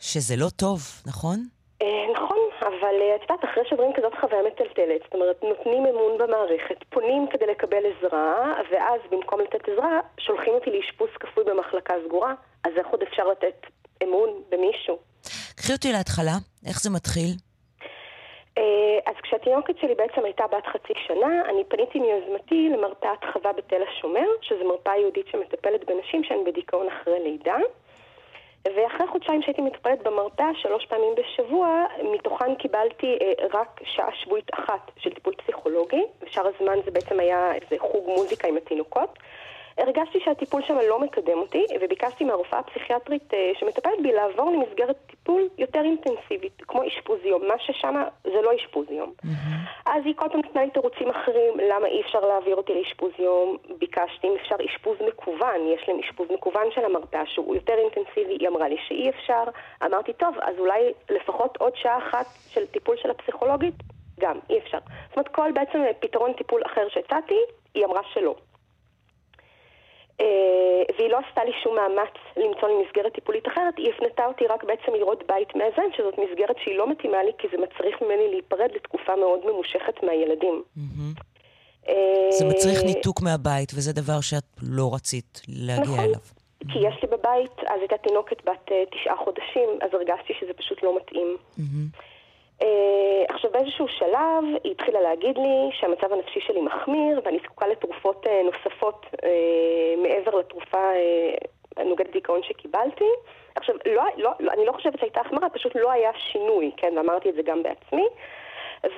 שזה לא טוב, נכון? אה, נכון, אבל אה, את יודעת, אחרי שעוברים כזאת חוויה מטלטלת, זאת אומרת, נותנים אמון במערכת, פונים כדי לקבל עזרה, ואז במקום לתת עזרה, שולחים אותי לאשפוז כפוי במחלקה סגורה, אז איך עוד אפשר לתת אמון במישהו? קחי אותי להתחלה, איך זה מתחיל? אה, אז כשהתינוקת שלי בעצם הייתה בת חצי שנה, אני פניתי מיוזמתי למרפאת חווה בתל השומר, שזו מרפאה יהודית שמטפלת בנשים שהן בדיכאון אחרי לידה. ואחרי חודשיים שהייתי מטופלת במרפאה שלוש פעמים בשבוע, מתוכן קיבלתי אה, רק שעה שבועית אחת של טיפול פסיכולוגי, ושאר הזמן זה בעצם היה איזה חוג מוזיקה עם התינוקות. הרגשתי שהטיפול שם לא מקדם אותי, וביקשתי מהרופאה הפסיכיאטרית אה, שמטפלת בי לעבור למסגרת טיפול יותר אינטנסיבית, כמו אשפוז יום, מה ששם זה לא אשפוז יום. Mm-hmm. אז היא כל פעם נתנה לי תירוצים אחרים, למה אי אפשר להעביר אותי לאשפוז יום, ביקשתי אם אפשר אשפוז מקוון, יש להם אשפוז מקוון של המרפאה שהוא יותר אינטנסיבי, היא אמרה לי שאי אפשר, אמרתי טוב, אז אולי לפחות עוד שעה אחת של טיפול של הפסיכולוגית, גם, אי אפשר. זאת אומרת, כל בעצם פתרון טיפול אחר שהצעתי, היא אמרה שלא. אה, והיא לא עשתה לי שום מאמץ למצוא לי מסגרת טיפולית אחרת, היא הפנתה אותי רק בעצם לראות בית מאזן, שזאת מסגרת שהיא לא מתאימה לי, כי זה מצריך ממני להיפרד לתקופה מאוד ממושכת מהילדים. אה, זה מצריך ניתוק מהבית, וזה דבר שאת לא רצית להגיע נכון, אליו. כי יש לי בבית, אז הייתה תינוקת בת אה, תשעה חודשים, אז הרגשתי שזה פשוט לא מתאים. Uh, עכשיו באיזשהו שלב היא התחילה להגיד לי שהמצב הנפשי שלי מחמיר ואני זקוקה לתרופות uh, נוספות uh, מעבר לתרופה uh, נוגדת דיכאון שקיבלתי. עכשיו, לא, לא, לא, אני לא חושבת שהייתה החמרה, פשוט לא היה שינוי, כן, ואמרתי את זה גם בעצמי.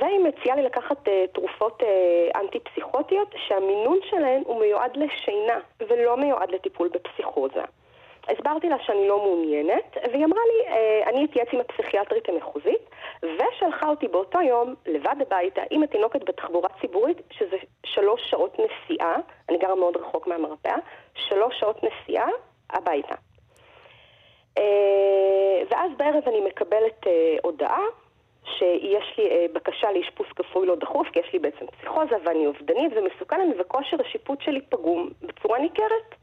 והיא מציעה לי לקחת uh, תרופות uh, אנטי-פסיכוטיות שהמינון שלהן הוא מיועד לשינה ולא מיועד לטיפול בפסיכוזה. הסברתי לה שאני לא מעוניינת, והיא אמרה לי, אה, אני אתייעץ עם הפסיכיאטרית המחוזית, ושלחה אותי באותו יום לבד הביתה עם התינוקת בתחבורה ציבורית, שזה שלוש שעות נסיעה, אני גרה מאוד רחוק מהמרפאה, שלוש שעות נסיעה הביתה. אה, ואז בערב אני מקבלת אה, הודעה שיש לי בקשה לאשפוז כפוי לא דחוף, כי יש לי בעצם פסיכוזה ואני אובדנית ומסוכנת, וכושר השיפוט שלי פגום בצורה ניכרת.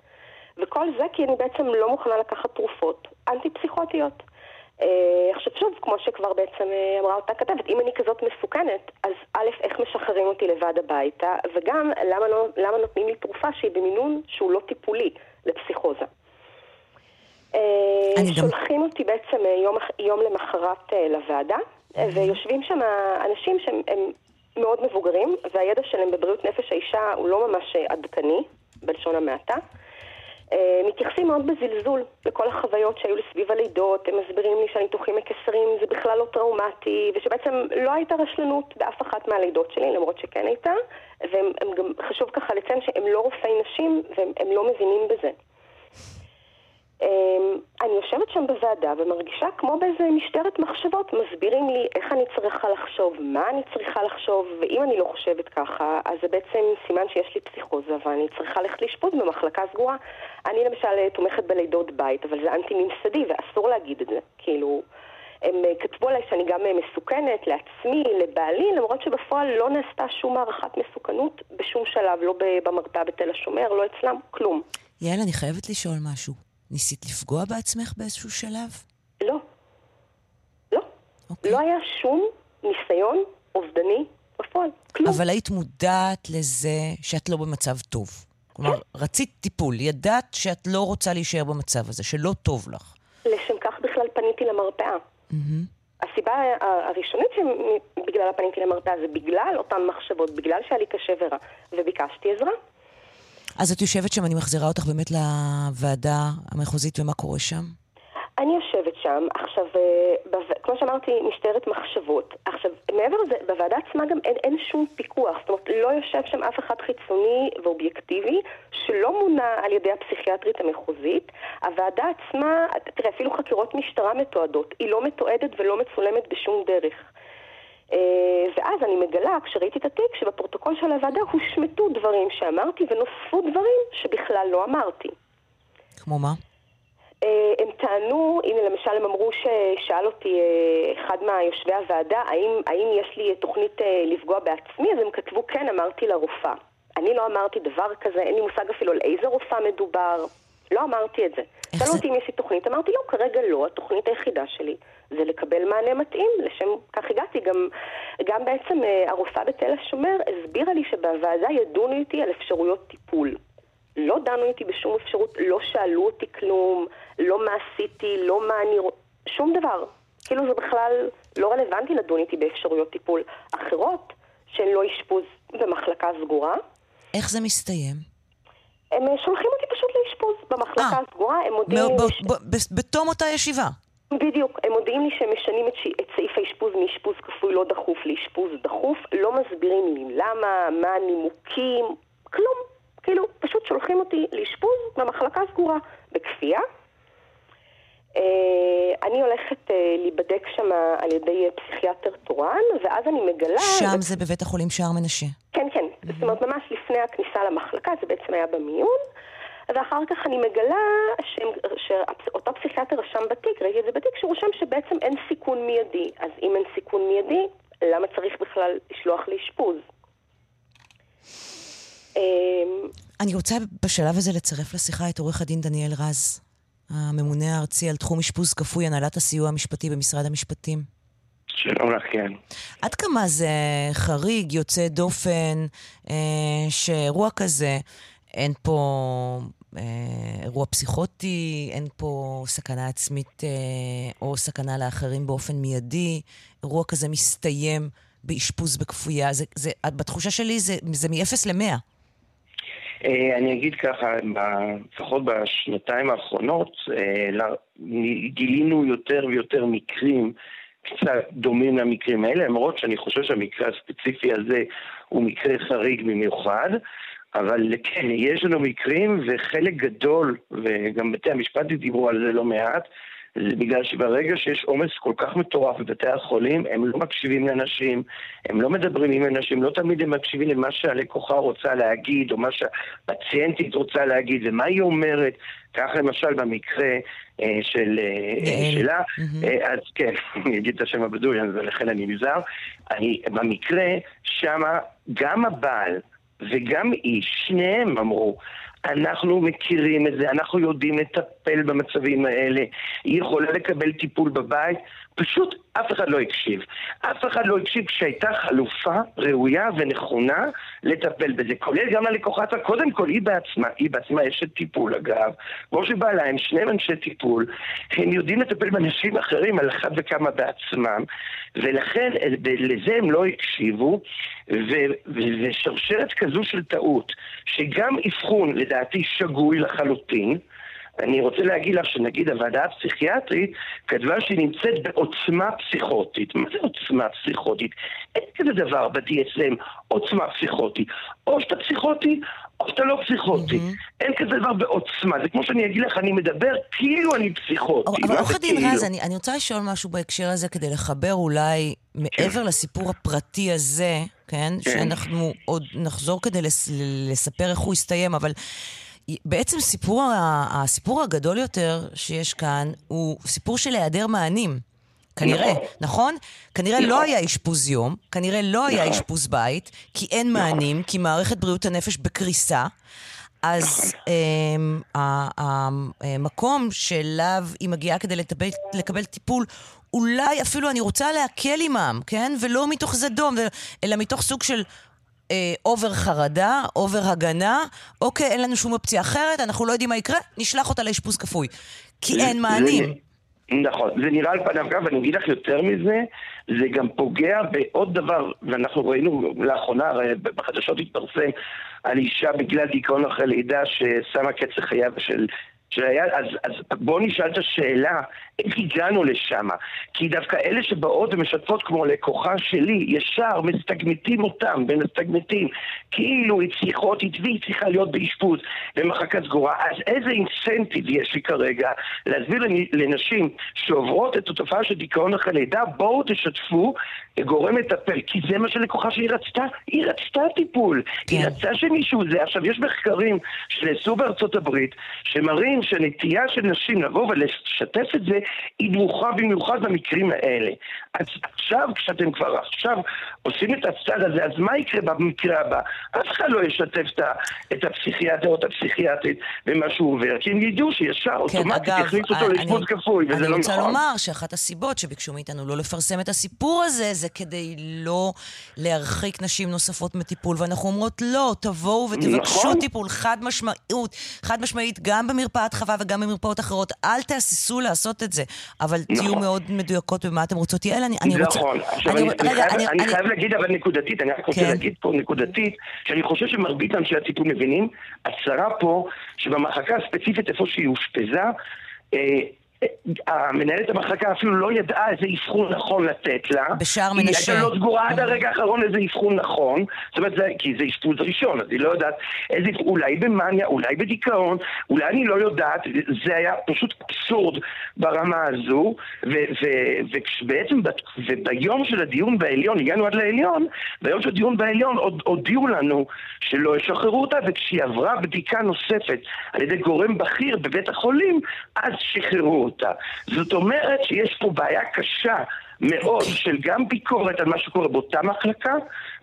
וכל זה כי אני בעצם לא מוכנה לקחת תרופות אנטי-פסיכוטיות. אה, עכשיו שוב, כמו שכבר בעצם אה, אמרה אותה כתבת, אם אני כזאת מסוכנת, אז א', איך משחררים אותי לבד הביתה, וגם למה, לא, למה נותנים לי תרופה שהיא במינון שהוא לא טיפולי לפסיכוזה. אה, שולחים גם... אותי בעצם יום, יום למחרת לוועדה, ויושבים שם אנשים שהם מאוד מבוגרים, והידע שלהם בבריאות נפש האישה הוא לא ממש עדכני, בלשון המעטה. אה, מתייחסים מאוד בזלזול לכל החוויות שהיו לי סביב הלידות, הם מסבירים לי שהניתוחים מקסרים זה בכלל לא טראומטי, ושבעצם לא הייתה רשלנות באף אחת מהלידות שלי, למרות שכן הייתה, והם גם, חשוב ככה לציין שהם לא רופאי נשים, והם לא מבינים בזה. אמ, אני יושבת שם בוועדה ומרגישה כמו באיזה משטרת מחשבות, מסבירים לי איך אני צריכה לחשוב, מה אני צריכה לחשוב, ואם אני לא חושבת ככה, אז זה בעצם סימן שיש לי פסיכוזה ואני צריכה ללכת לאשפוז במחלקה סגורה. אני למשל תומכת בלידות בית, אבל זה אנטי-ממסדי ואסור להגיד את זה. כאילו, הם כתבו עליי שאני גם מסוכנת לעצמי, לבעלי, למרות שבפועל לא נעשתה שום הערכת מסוכנות בשום שלב, לא במרפאה בתל השומר, לא אצלם, כלום. יעל, אני חייבת לשאול משהו. ניסית לפגוע בעצמך באיזשהו שלב? לא. לא. Okay. אוקיי. לא היה שום ניסיון אובדני בפועל. כלום. אבל היית מודעת לזה שאת לא במצב טוב. כלומר, כן. רצית טיפול, ידעת שאת לא רוצה להישאר במצב הזה, שלא טוב לך. לשם כך בכלל פניתי למרפאה. Mm-hmm. הסיבה הראשונית שבגללה פניתי למרפאה זה בגלל אותן מחשבות, בגלל שהיה לי קשה ורע, וביקשתי עזרה. אז את יושבת שם, אני מחזירה אותך באמת לוועדה המחוזית, ומה קורה שם? אני יושבת שם, עכשיו, אה, בו... כמו שאמרתי, משטרת מחשבות. עכשיו, מעבר לזה, בוועדה עצמה גם אין, אין שום פיקוח, זאת אומרת, לא יושב שם אף אחד חיצוני ואובייקטיבי שלא מונה על ידי הפסיכיאטרית המחוזית. הוועדה עצמה, תראה, אפילו חקירות משטרה מתועדות, היא לא מתועדת ולא מצולמת בשום דרך. אה, ואז אני מגלה, כשראיתי את התיק, שבפרוטוקול של הוועדה הושמטו דברים שאמרתי ונוספו דברים שבכלל לא אמרתי. כמו מה? אה, הם טענו, הנה למשל הם אמרו ששאל אותי אה, אחד מהיושבי הוועדה, האם, האם יש לי תוכנית לפגוע בעצמי? אז הם כתבו כן, אמרתי לרופאה. אני לא אמרתי דבר כזה, אין לי מושג אפילו על איזה רופאה מדובר. לא אמרתי את זה. שאלו אותי אם יש לי תוכנית, אמרתי לא, כרגע לא, התוכנית היחידה שלי זה לקבל מענה מתאים, לשם כך הגעתי. גם, גם בעצם אה, הרופאה בתל השומר הסבירה לי שבוועדה ידונו איתי על אפשרויות טיפול. לא דנו איתי בשום אפשרות, לא שאלו אותי כלום, לא מה עשיתי, לא מה אני... שום דבר. כאילו זה בכלל לא רלוונטי לדון איתי באפשרויות טיפול אחרות, שהן לא אשפוז במחלקה סגורה. איך זה מסתיים? הם אה, שולחים אותי פשוט לאשפוז במחלקה אה. הסגורה, הם מודיעים לי... ש... בתום אותה ישיבה. בדיוק, הם מודיעים לי שהם משנים את, ש... את סעיף האשפוז מאשפוז כפוי לא דחוף לאשפוז דחוף, לא מסבירים לי למה, מה הנימוקים, כלום. כאילו, פשוט שולחים אותי לאשפוז במחלקה סגורה, בכפייה. אה, אני הולכת להיבדק שם על ידי פסיכיאטר תורן, ואז אני מגלה... שם זה בבית החולים שער מנשה. כן, כן. Mm-hmm. זאת אומרת, ממש לפני הכניסה למחלקה, זה בעצם היה במיון. ואחר כך אני מגלה שאותו פסיכיאטר רשם בתיק, ראיתי את זה בתיק, שהוא רשם שבעצם אין סיכון מיידי. אז אם אין סיכון מיידי, למה צריך בכלל לשלוח לאשפוז? אמ, אני רוצה בשלב הזה לצרף לשיחה את עורך הדין דניאל רז, הממונה הארצי על תחום אשפוז כפוי, הנהלת הסיוע המשפטי במשרד המשפטים. שלום לך, כן. עד כמה זה חריג, יוצא דופן, אה, שאירוע כזה, אין פה אה, אירוע פסיכוטי, אין פה סכנה עצמית אה, או סכנה לאחרים באופן מיידי, אירוע כזה מסתיים באשפוז בכפויה. זה, זה, בתחושה שלי זה, זה מ-0 ל-100. אה, אני אגיד ככה, לפחות בשנתיים האחרונות אה, גילינו יותר ויותר מקרים קצת דומים למקרים האלה, למרות שאני חושב שהמקרה הספציפי הזה הוא מקרה חריג במיוחד, אבל כן, יש לנו מקרים וחלק גדול, וגם בתי המשפט דיברו על זה לא מעט, זה בגלל שברגע שיש עומס כל כך מטורף בבתי החולים, הם לא מקשיבים לאנשים, הם לא מדברים עם אנשים, לא תמיד הם מקשיבים למה שהלקוחה רוצה להגיד, או מה שהפציינטית רוצה להגיד, ומה היא אומרת. כך למשל במקרה אה, של, אה, שלה. אה, אז כן, אני אגיד את השם הבדוי, ולכן אני נזהר. אני, במקרה, שמה גם הבעל וגם איש, שניהם אמרו, אנחנו מכירים את זה, אנחנו יודעים לטפל במצבים האלה. היא יכולה לקבל טיפול בבית, פשוט אף אחד לא הקשיב. אף אחד לא הקשיב כשהייתה חלופה ראויה ונכונה לטפל בזה. כולל גם ללקוחת, קודם כל היא בעצמה, היא בעצמה אשת טיפול אגב. כמו שבעלה הם שניהם אנשי טיפול, הם יודעים לטפל באנשים אחרים על אחת וכמה בעצמם, ולכן לזה הם לא הקשיבו, וזה שרשרת כזו של טעות, שגם אבחון לדעתי שגוי לחלוטין, אני רוצה להגיד לך שנגיד הוועדה הפסיכיאטרית כתבה שהיא נמצאת בעוצמה פסיכוטית. מה זה עוצמה פסיכוטית? אין כזה דבר ב-DSM עוצמה פסיכוטית. או שאתה פסיכוטי או שאתה לא פסיכוטי. Mm-hmm. אין כזה דבר בעוצמה. זה כמו שאני אגיד לך, אני מדבר כאילו אני פסיכוטי. אבל עורך הדין כאילו? רז, אני, אני רוצה לשאול משהו בהקשר הזה כדי לחבר אולי מעבר כן. לסיפור הפרטי הזה, כן? כן? שאנחנו עוד נחזור כדי לס, לספר איך הוא יסתיים, אבל... בעצם סיפור, הסיפור הגדול יותר שיש כאן הוא סיפור של היעדר מענים. כנראה, נכון? נכון? כנראה נכון. לא היה אשפוז יום, כנראה לא היה נכון. אשפוז בית, כי אין נכון. מענים, כי מערכת בריאות הנפש בקריסה. אז נכון. אמ, המקום שאליו היא מגיעה כדי לטבל, לקבל טיפול, אולי אפילו אני רוצה להקל עמם, כן? ולא מתוך זדון, אלא מתוך סוג של over חרדה, over הגנה, אוקיי, אין לנו שום אופציה אחרת, אנחנו לא יודעים מה יקרה, נשלח אותה לאשפוז כפוי. כי אין מענים. נכון, זה נראה על פניו ככה, ואני אגיד לך יותר מזה, זה גם פוגע בעוד דבר, ואנחנו ראינו לאחרונה, בחדשות התפרסם על אישה בגלל דיכאון אחרי לידה ששמה קץ לחייו של שהיה, אז, אז בואו נשאל את השאלה, איך הגענו לשם? כי דווקא אלה שבאות ומשתפות כמו לקוחה שלי, ישר מסתגמטים אותם ומסתגמטים, כאילו היא צריכה, היא צריכה להיות באשפוז במחלקה סגורה, אז איזה אינסנטיב יש לי כרגע להסביר לנשים שעוברות את התופעה של דיכאון אחרי לידה, בואו תשתפו גורם מטפל, כי זה מה שלקוחה שלי רצתה, היא רצתה טיפול, כן. היא רצתה שמישהו זה. עכשיו, יש מחקרים שנעשו בארצות הברית, שמראים שהנטייה של נשים לבוא ולשתף את זה, היא נמוכה במיוחד במקרים האלה. אז עכשיו, כשאתם כבר עכשיו עושים את הצד הזה, אז מה יקרה במקרה הבא? אף אחד לא ישתף את הפסיכיאטר או את הפסיכיאטרית במה שהוא עובר, כי הם ידעו שישר כן, אוטומטית יכניס אותו לאשפוז כפוי, וזה לא נכון. אני רוצה לומר שאחת הסיבות שביקשו מאיתנו לא לפרסם את הסיפור הזה, זה כדי לא להרחיק נשים נוספות מטיפול, ואנחנו אומרות לא, תבואו ותבקשו נכון. טיפול חד משמעיות, חד משמעית, גם במרפאת חווה וגם במרפאות אחרות. אל תהססו לעשות את זה, אבל נכון. תהיו מאוד מדויקות במה אתם רוצות. יעל, אני, אני רוצה... נכון. עכשיו, אני, אני, רגע, אני, אני, אני חייב להגיד אבל נקודתית, אני רק רוצה כן. להגיד פה נקודתית, שאני חושב שמרבית אנשי הטיפול מבינים, הצרה פה, שבמחלקה הספציפית איפה שהיא אושפזה, אה, המנהלת המחלקה אפילו לא ידעה איזה אבחון נכון לתת לה. בשער מנשה. היא הייתה לא סגורה עד הרגע האחרון איזה אבחון נכון. זאת אומרת, זה, כי זה אשפוז ראשון, אז היא לא יודעת איזה, אולי במאניה, אולי בדיכאון, אולי אני לא יודעת, זה היה פשוט אבסורד ברמה הזו, ובעצם וביום של הדיון בעליון, הגענו עד לעליון, ביום של הדיון בעליון עוד הודיעו לנו שלא ישחררו אותה, וכשהיא עברה בדיקה נוספת על ידי גורם בכיר בבית החולים, אז שחררו אותה. זאת אומרת שיש פה בעיה קשה מאוד של גם ביקורת על מה שקורה באותה מחלקה,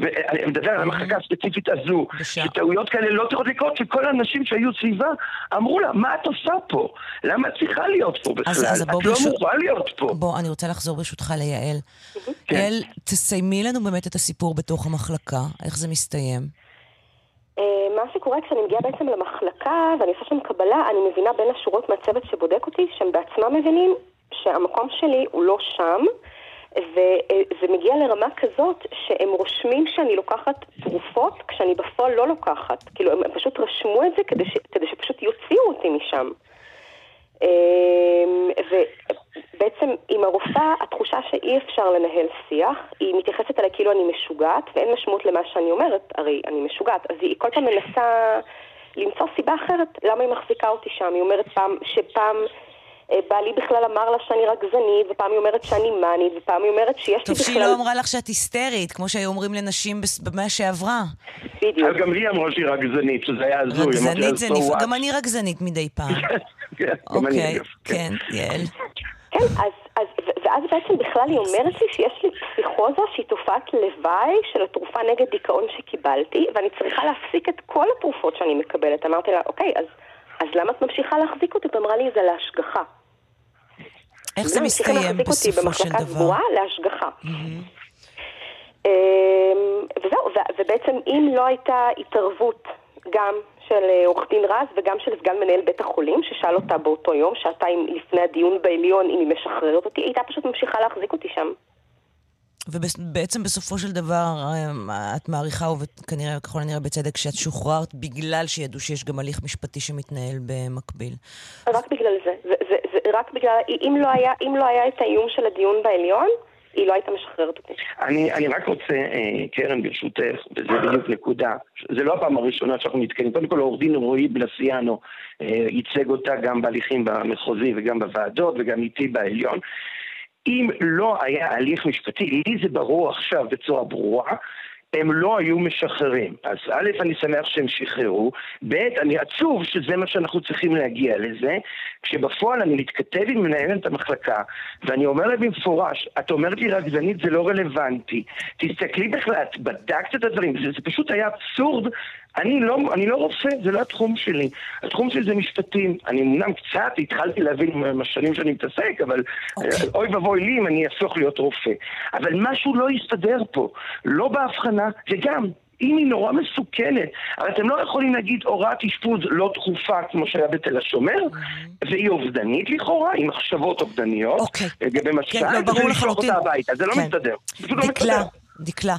ואני מדבר על המחלקה הספציפית הזו, שטעויות כאלה לא צריכות לקרות, שכל האנשים שהיו סביבה אמרו לה, מה את עושה פה? למה את צריכה להיות פה בכלל? אז, אז את לא ברשות... מוכרחה להיות פה. בוא, אני רוצה לחזור ברשותך ליעל. כן. יעל, תסיימי לנו באמת את הסיפור בתוך המחלקה, איך זה מסתיים. אה, מה שקורה כשאני מגיעה בעצם למחלקה ואני עושה שם קבלה, אני מבינה בין השורות מהצוות שבודק אותי, שהם בעצמם מבינים שהמקום שלי הוא לא שם, וזה מגיע לרמה כזאת שהם רושמים שאני לוקחת תרופות כשאני בפועל לא לוקחת. כאילו, הם פשוט רשמו את זה כדי, ש, כדי שפשוט יוציאו אותי משם. אמ, ובעצם עם הרופאה התחושה שאי אפשר לנהל שיח, היא מתייחסת אליי כאילו אני משוגעת, ואין משמעות למה שאני אומרת, הרי אני משוגעת, אז היא כל פעם מנסה למצוא סיבה אחרת למה היא מחזיקה אותי שם. היא אומרת פעם, שפעם... אה, בעלי בכלל אמר לה שאני רגזנית, ופעם היא אומרת שאני מאנית, ופעם היא אומרת שיש לי בכלל... טוב שהיא לא אמרה לך שאת היסטרית, כמו שהיו אומרים לנשים במאה שעברה. בדיוק. גם לי אמרו שהיא רגזנית, שזה היה הזוי. רגזנית זה נפלא, גם אני רגזנית מדי פעם. כן, גם אני אוקיי, כן, יעל. כן, אז, אז, ואז בעצם בכלל היא אומרת לי שיש לי פסיכוזה שהיא תופעת לוואי של התרופה נגד דיכאון שקיבלתי, ואני צריכה להפסיק את כל התרופות שאני מקבלת. אמרתי לה, אוקיי, אז, אז למה את ממשיכה להחזיק אותי? ואמרה לי, זה להשגחה. איך זה מסתיים בסופו של דבר? סגורה להשגחה. אמ, וזהו, ובעצם אם לא הייתה התערבות גם של אה, עורך דין רז וגם של סגן מנהל בית החולים, ששאל אותה באותו יום, שעתיים לפני הדיון בעליון, אם היא משחררת אותי, היא הייתה פשוט ממשיכה להחזיק אותי שם. ובעצם בסופו של דבר אה, את מעריכה, וכנראה, ככל הנראה בצדק, שאת שוחררת בגלל שידעו שיש גם הליך משפטי שמתנהל במקביל. רק בגלל. זה, זה, זה רק בגלל, אם לא, היה, אם לא היה את האיום של הדיון בעליון, היא לא הייתה משחררת אותי. אני, אני רק רוצה, אה, קרן, ברשותך, וזה בדיוק נקודה, זה לא הפעם הראשונה שאנחנו נתקנים. קודם כל, עורך דין רועי בלסיאנו אה, ייצג אותה גם בהליכים במחוזי וגם בוועדות וגם איתי בעליון. אם לא היה הליך משפטי, לי זה ברור עכשיו בצורה ברורה, הם לא היו משחררים. אז א', אני שמח שהם שחררו, ב', אני עצוב שזה מה שאנחנו צריכים להגיע לזה, כשבפועל אני מתכתב עם מנהלת המחלקה, ואני אומר לה במפורש, את אומרת לי רגזנית זה לא רלוונטי, תסתכלי בכלל, את בדקת את הדברים, זה, זה פשוט היה אבסורד אני לא, אני לא רופא, זה לא התחום שלי. התחום שלי זה משפטים. אני אמנם קצת התחלתי להבין עם השנים שאני מתעסק, אבל okay. אוקיי. אוי ואבוי לי אם אני אהפוך להיות רופא. אבל משהו לא יסתדר פה. לא בהבחנה, וגם, אם היא נורא מסוכנת, הרי אתם לא יכולים להגיד הוראת אשפוז לא דחופה כמו שהיה בתל השומר, mm-hmm. והיא אובדנית לכאורה, עם מחשבות אובדניות, אוקיי. לגבי משל, כן, לא, ברור לחלוטין. זה לא כן. מסתדר. דקלה, לא. דקלה, אה,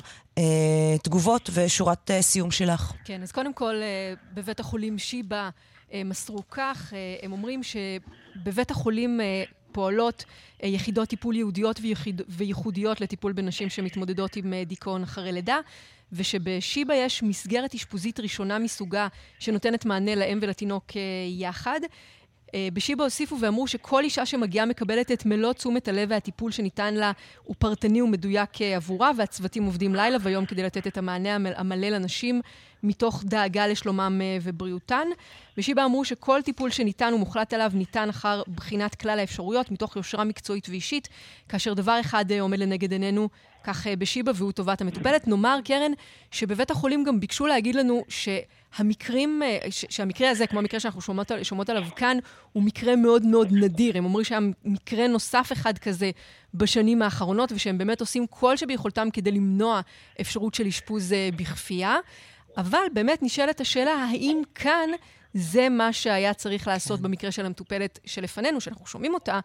תגובות ושורת אה, סיום שלך. כן, אז קודם כל, אה, בבית החולים שיבא מסרו כך, הם אומרים שבבית החולים פועלות יחידות טיפול ייעודיות וייחודיות לטיפול בנשים שמתמודדות עם דיכאון אחרי לידה. ושבשיבא יש מסגרת אשפוזית ראשונה מסוגה שנותנת מענה לאם ולתינוק יחד. אה, בשיבא הוסיפו ואמרו שכל אישה שמגיעה מקבלת את מלוא תשומת הלב והטיפול שניתן לה הוא פרטני ומדויק אה, עבורה, והצוותים עובדים לילה ויום כדי לתת את המענה המלא לנשים מתוך דאגה לשלומם אה, ובריאותן. בשיבא אמרו שכל טיפול שניתן ומוחלט עליו ניתן אחר בחינת כלל האפשרויות, מתוך יושרה מקצועית ואישית, כאשר דבר אחד עומד לנגד עינינו, כך בשיבא, והוא טובת המטופלת. נאמר, קרן, שבבית החולים גם ביקשו להגיד לנו ש... המקרים, אה, שהמקרה הזה, כמו המקרה שאנחנו שומעות, שומעות עליו כאן, הוא מקרה מאוד מאוד נדיר. הם אומרים שהיה מקרה נוסף אחד כזה בשנים האחרונות, ושהם באמת עושים כל שביכולתם כדי למנוע אפשרות של אשפוז אה, בכפייה. אבל באמת נשאלת השאלה, האם כאן זה מה שהיה צריך לעשות כן. במקרה של המטופלת שלפנינו, שאנחנו שומעים אותה,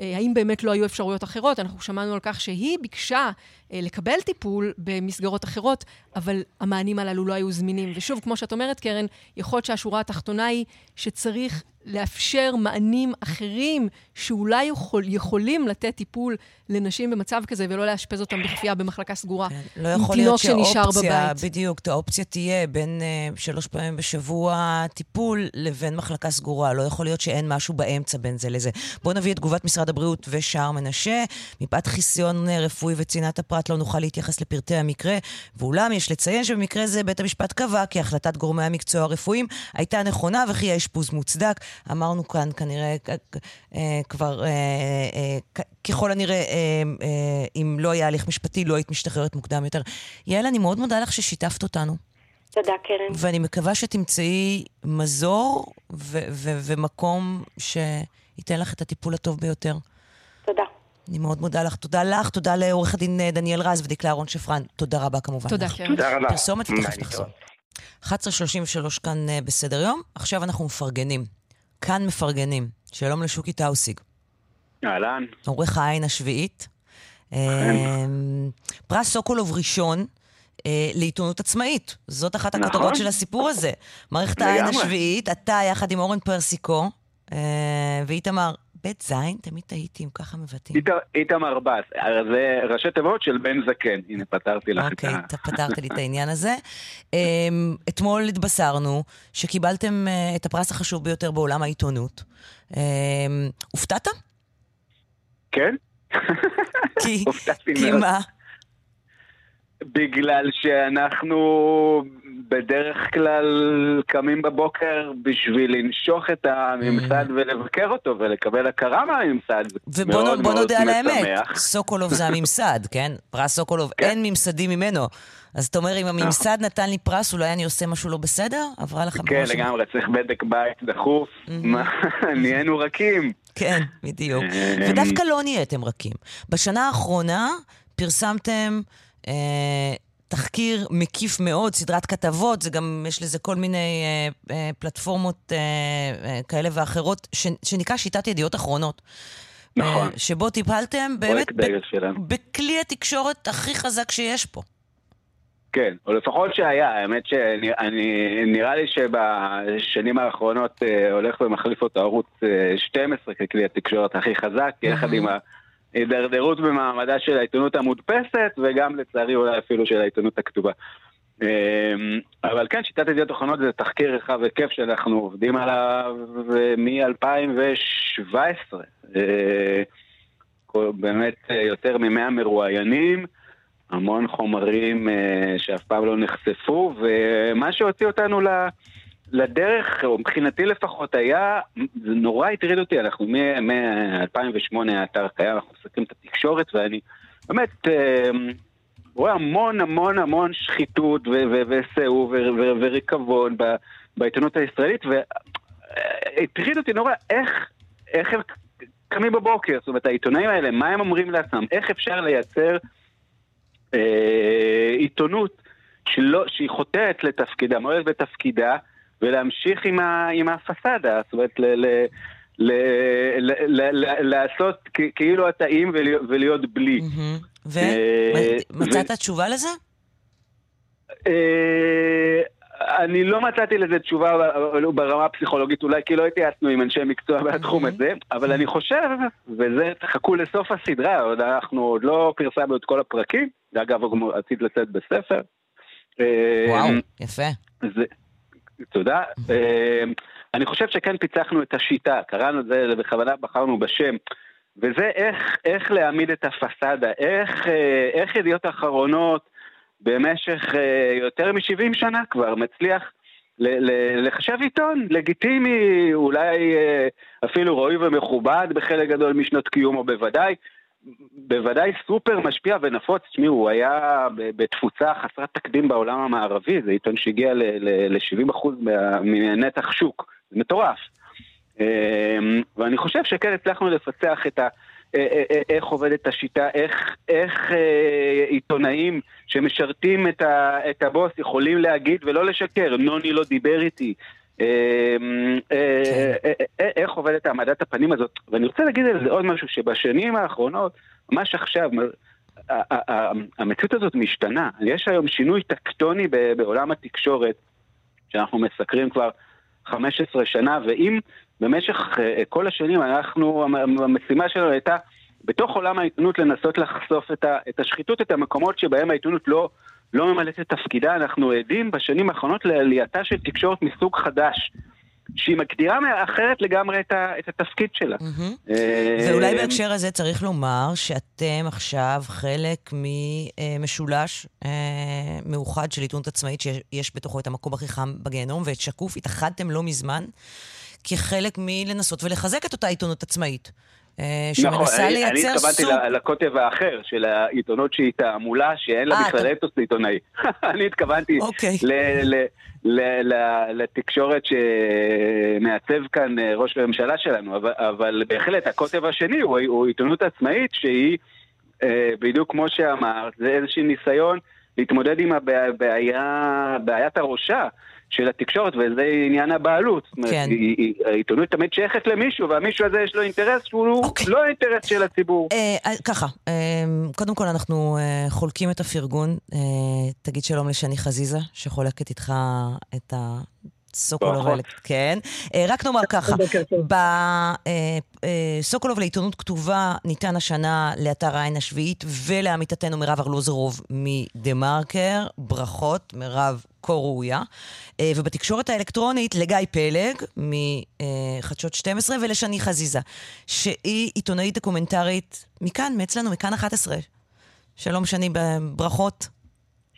האם באמת לא היו אפשרויות אחרות? אנחנו שמענו על כך שהיא ביקשה אה, לקבל טיפול במסגרות אחרות, אבל המענים הללו לא היו זמינים. ושוב, כמו שאת אומרת, קרן, יכול להיות שהשורה התחתונה היא שצריך לאפשר מענים אחרים שאולי יכול, יכולים לתת טיפול לנשים במצב כזה, ולא לאשפז אותם בכפייה במחלקה סגורה. כן, לא יכול להיות שאופציה, בדיוק, האופציה תהיה בין uh, שלוש פעמים בשבוע טיפול לבין מחלקה סגורה. לא יכול להיות שאין משהו באמצע בין זה לזה. בואו נביא את תגובת משרד הבריאות ושער מנשה. מפאת חיסיון רפואי וצנעת הפרט לא נוכל להתייחס לפרטי המקרה, ואולם יש לציין שבמקרה זה בית המשפט קבע כי החלטת גורמי המקצוע הרפואיים הייתה נכונה וכי האשפוז מוצדק. אמרנו כאן כנראה אה, כבר, אה, אה, ככל הנראה, אם לא היה הליך משפטי, לא היית משתחררת מוקדם יותר. יעל, אני מאוד מודה לך ששיתפת אותנו. תודה, קרן. ואני מקווה שתמצאי מזור ו- ו- ומקום שייתן לך את הטיפול הטוב ביותר. תודה. אני מאוד מודה לך. תודה לך, תודה לעורך הדין דניאל רז ודקלה אהרון שפרן. תודה רבה כמובן. תודה, קרן. תודה רבה. פרסומת ותכף נחזור. 11.33 כאן בסדר יום, עכשיו אנחנו מפרגנים. כאן מפרגנים. שלום לשוקי טאוסיג. אהלן. עורך העין השביעית. אמ, פרס סוקולוב ראשון אה, לעיתונות עצמאית. זאת אחת הכותרות נכון. של הסיפור הזה. מערכת העין השביעית, אתה יחד עם אורן פרסיקו אה, ואיתמר בית זין, תמיד טעיתי אם ככה מבטאים. איתמר בס, זה ראשי תיבות של בן זקן. הנה, פתרתי לך את ה... אוקיי, אתה פתרת לי את העניין הזה. אמ, אתמול התבשרנו שקיבלתם אה, את הפרס החשוב ביותר בעולם העיתונות. הופתעת? כן. כי מה? בגלל שאנחנו בדרך כלל קמים בבוקר בשביל לנשוך את הממסד mm. ולבקר אותו ולקבל הכרה מהממסד. ובוא נודה על האמת, סוקולוב זה הממסד, כן? פרס סוקולוב, כן. אין ממסדי ממנו. אז אתה אומר, אם הממסד נתן לי פרס, אולי אני עושה משהו לא בסדר? עברה לך כן, לגמרי, צריך בדק בית דחוף. נהיינו רכים. כן, בדיוק. אה, ודווקא לא נהייתם רכים. בשנה האחרונה פרסמתם אה, תחקיר מקיף מאוד, סדרת כתבות, זה גם, יש לזה כל מיני אה, אה, פלטפורמות אה, אה, כאלה ואחרות, ש, שנקרא שיטת ידיעות אחרונות. נכון. אה, שבו טיפלתם באמת בכלי התקשורת הכי חזק שיש פה. כן, או לפחות שהיה, האמת שנראה לי שבשנים האחרונות אה, הולך ומחליף אותו ערוץ אה, 12 ככלי התקשורת הכי חזק, יחד עם ה... הידרדרות במעמדה של העיתונות המודפסת, וגם לצערי אולי אפילו של העיתונות הכתובה. אמ, אבל כן, שיטת ידיעות אחרונות זה תחקיר רחב היקף שאנחנו עובדים עליו מ-2017. אה, באמת אה, יותר מ-100 מרואיינים, המון חומרים אה, שאף פעם לא נחשפו, ומה שהוציא אותנו ל... לה... לדרך, או מבחינתי לפחות, היה, זה נורא הטריד אותי, אנחנו מ-2008 האתר קיים, אנחנו מסתכלים את התקשורת, ואני באמת אה, רואה המון המון המון שחיתות וסיאוב וריקבון בעיתונות הישראלית, והטריד אותי נורא איך, איך הם קמים בבוקר, זאת אומרת, העיתונאים האלה, מה הם אומרים לעצמם, איך אפשר לייצר אה, עיתונות שלא, שהיא חוטאת לתפקידה, מועלת בתפקידה, ולהמשיך עם, ה, עם הפסאדה, זאת אומרת, ל, ל, ל, ל, ל, ל, לעשות כאילו אתה עם ולהיות בלי. ומצאת תשובה לזה? אה, אני לא מצאתי לזה תשובה ברמה הפסיכולוגית, אולי כי לא התייעצנו עם אנשי מקצוע בתחום הזה, אבל אני חושב, וזה, תחכו לסוף הסדרה, עוד אנחנו עוד לא פרסמנו את כל הפרקים, זה אגב עתיד לצאת בספר. וואו, יפה. תודה. אני חושב שכן פיצחנו את השיטה, קראנו את זה, בכוונה בחרנו בשם. וזה איך, איך להעמיד את הפסאדה, איך, איך ידיעות אחרונות במשך יותר מ-70 שנה כבר מצליח לחשב עיתון לגיטימי, אולי אפילו ראוי ומכובד בחלק גדול משנות קיומו בוודאי, בוודאי סופר משפיע ונפוץ, תשמעו, הוא היה בתפוצה חסרת תקדים בעולם המערבי, זה עיתון שהגיע ל-70% מנתח שוק, זה מטורף. ואני חושב שכן הצלחנו לפצח את ה... איך עובדת השיטה, איך, איך עיתונאים שמשרתים את, ה, את הבוס יכולים להגיד ולא לשקר, נוני לא דיבר איתי, איך עובדת העמדת הפנים הזאת. ואני רוצה להגיד על זה עוד משהו, שבשנים האחרונות, ממש עכשיו, המציאות הזאת משתנה. יש היום שינוי טקטוני בעולם התקשורת, שאנחנו מסקרים כבר 15 שנה, ואם במשך כל השנים אנחנו, המשימה שלנו הייתה בתוך עולם העיתונות לנסות לחשוף את השחיתות, את המקומות שבהם העיתונות לא, לא ממלאת את תפקידה. אנחנו עדים בשנים האחרונות לעלייתה של תקשורת מסוג חדש. שהיא מגדירה אחרת לגמרי את, ה, את התפקיד שלה. Mm-hmm. ואולי בהקשר הזה צריך לומר שאתם עכשיו חלק ממשולש מאוחד של עיתונות עצמאית, שיש בתוכו את המקום הכי חם בגיהנום, ואת שקוף התאחדתם לא מזמן כחלק מלנסות ולחזק את אותה עיתונות עצמאית. שמנסה נכון, לייצר אני התכוונתי סוג... לקוטב האחר של העיתונות שהיא תעמולה, שאין לה בכלל אתוס לעיתונאי. אני התכוונתי אוקיי. לתקשורת שמעצב כאן ראש הממשלה שלנו, אבל בהחלט הקוטב השני הוא עיתונות עצמאית שהיא, בדיוק כמו שאמרת, זה איזשהו ניסיון להתמודד עם בעיית הראשה. של התקשורת, וזה עניין הבעלות. כן. העיתונות תמיד שייכת למישהו, והמישהו הזה יש לו אינטרס שהוא אוקיי. לא האינטרס של הציבור. אה, ככה, אה, קודם כל אנחנו אה, חולקים את הפרגון. אה, תגיד שלום לשני חזיזה, שחולקת איתך את ה... סוקולוב, כן. אה, רק נאמר ככה, בסוקולוב אה, לעיתונות כתובה ניתן השנה לאתר העין השביעית ולעמיתתנו מירב ארלוזרוב מדה מרקר. ברכות, מירב כה ראויה. אה, ובתקשורת האלקטרונית לגיא פלג מחדשות 12 ולשני חזיזה, שהיא עיתונאית דוקומנטרית מכאן, מאצלנו, מכאן 11. שלום שני, ברכות.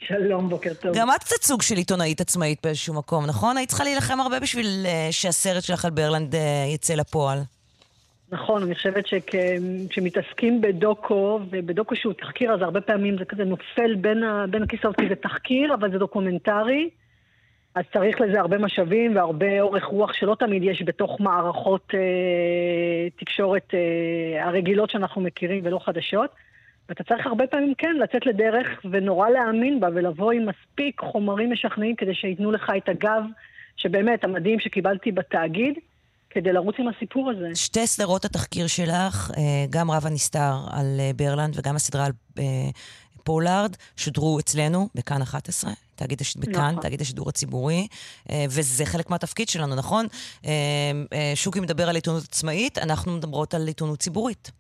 שלום, בוקר טוב. גם את קצת סוג של עיתונאית עצמאית באיזשהו מקום, נכון? היית צריכה להילחם הרבה בשביל uh, שהסרט שלך על ברלנד uh, יצא לפועל. נכון, אני חושבת שכשמתעסקים בדוקו, ובדוקו שהוא תחקיר, אז הרבה פעמים זה כזה נופל בין, ה, בין הכיסאות, כי זה תחקיר, אבל זה דוקומנטרי. אז צריך לזה הרבה משאבים והרבה אורך רוח שלא תמיד יש בתוך מערכות אה, תקשורת אה, הרגילות שאנחנו מכירים ולא חדשות. ואתה צריך הרבה פעמים, כן, לצאת לדרך ונורא להאמין בה ולבוא עם מספיק חומרים משכנעים כדי שייתנו לך את הגב, שבאמת, המדהים שקיבלתי בתאגיד, כדי לרוץ עם הסיפור הזה. שתי סדרות התחקיר שלך, אה, גם רב הנסתר על אה, ברלנד וגם הסדרה על אה, פולארד, שודרו אצלנו בכאן 11, תאגיד הש... בכאן, נכון. תאגיד השידור הציבורי, וזה חלק מהתפקיד שלנו, נכון? שוקי מדבר על עיתונות עצמאית, אנחנו מדברות על עיתונות ציבורית.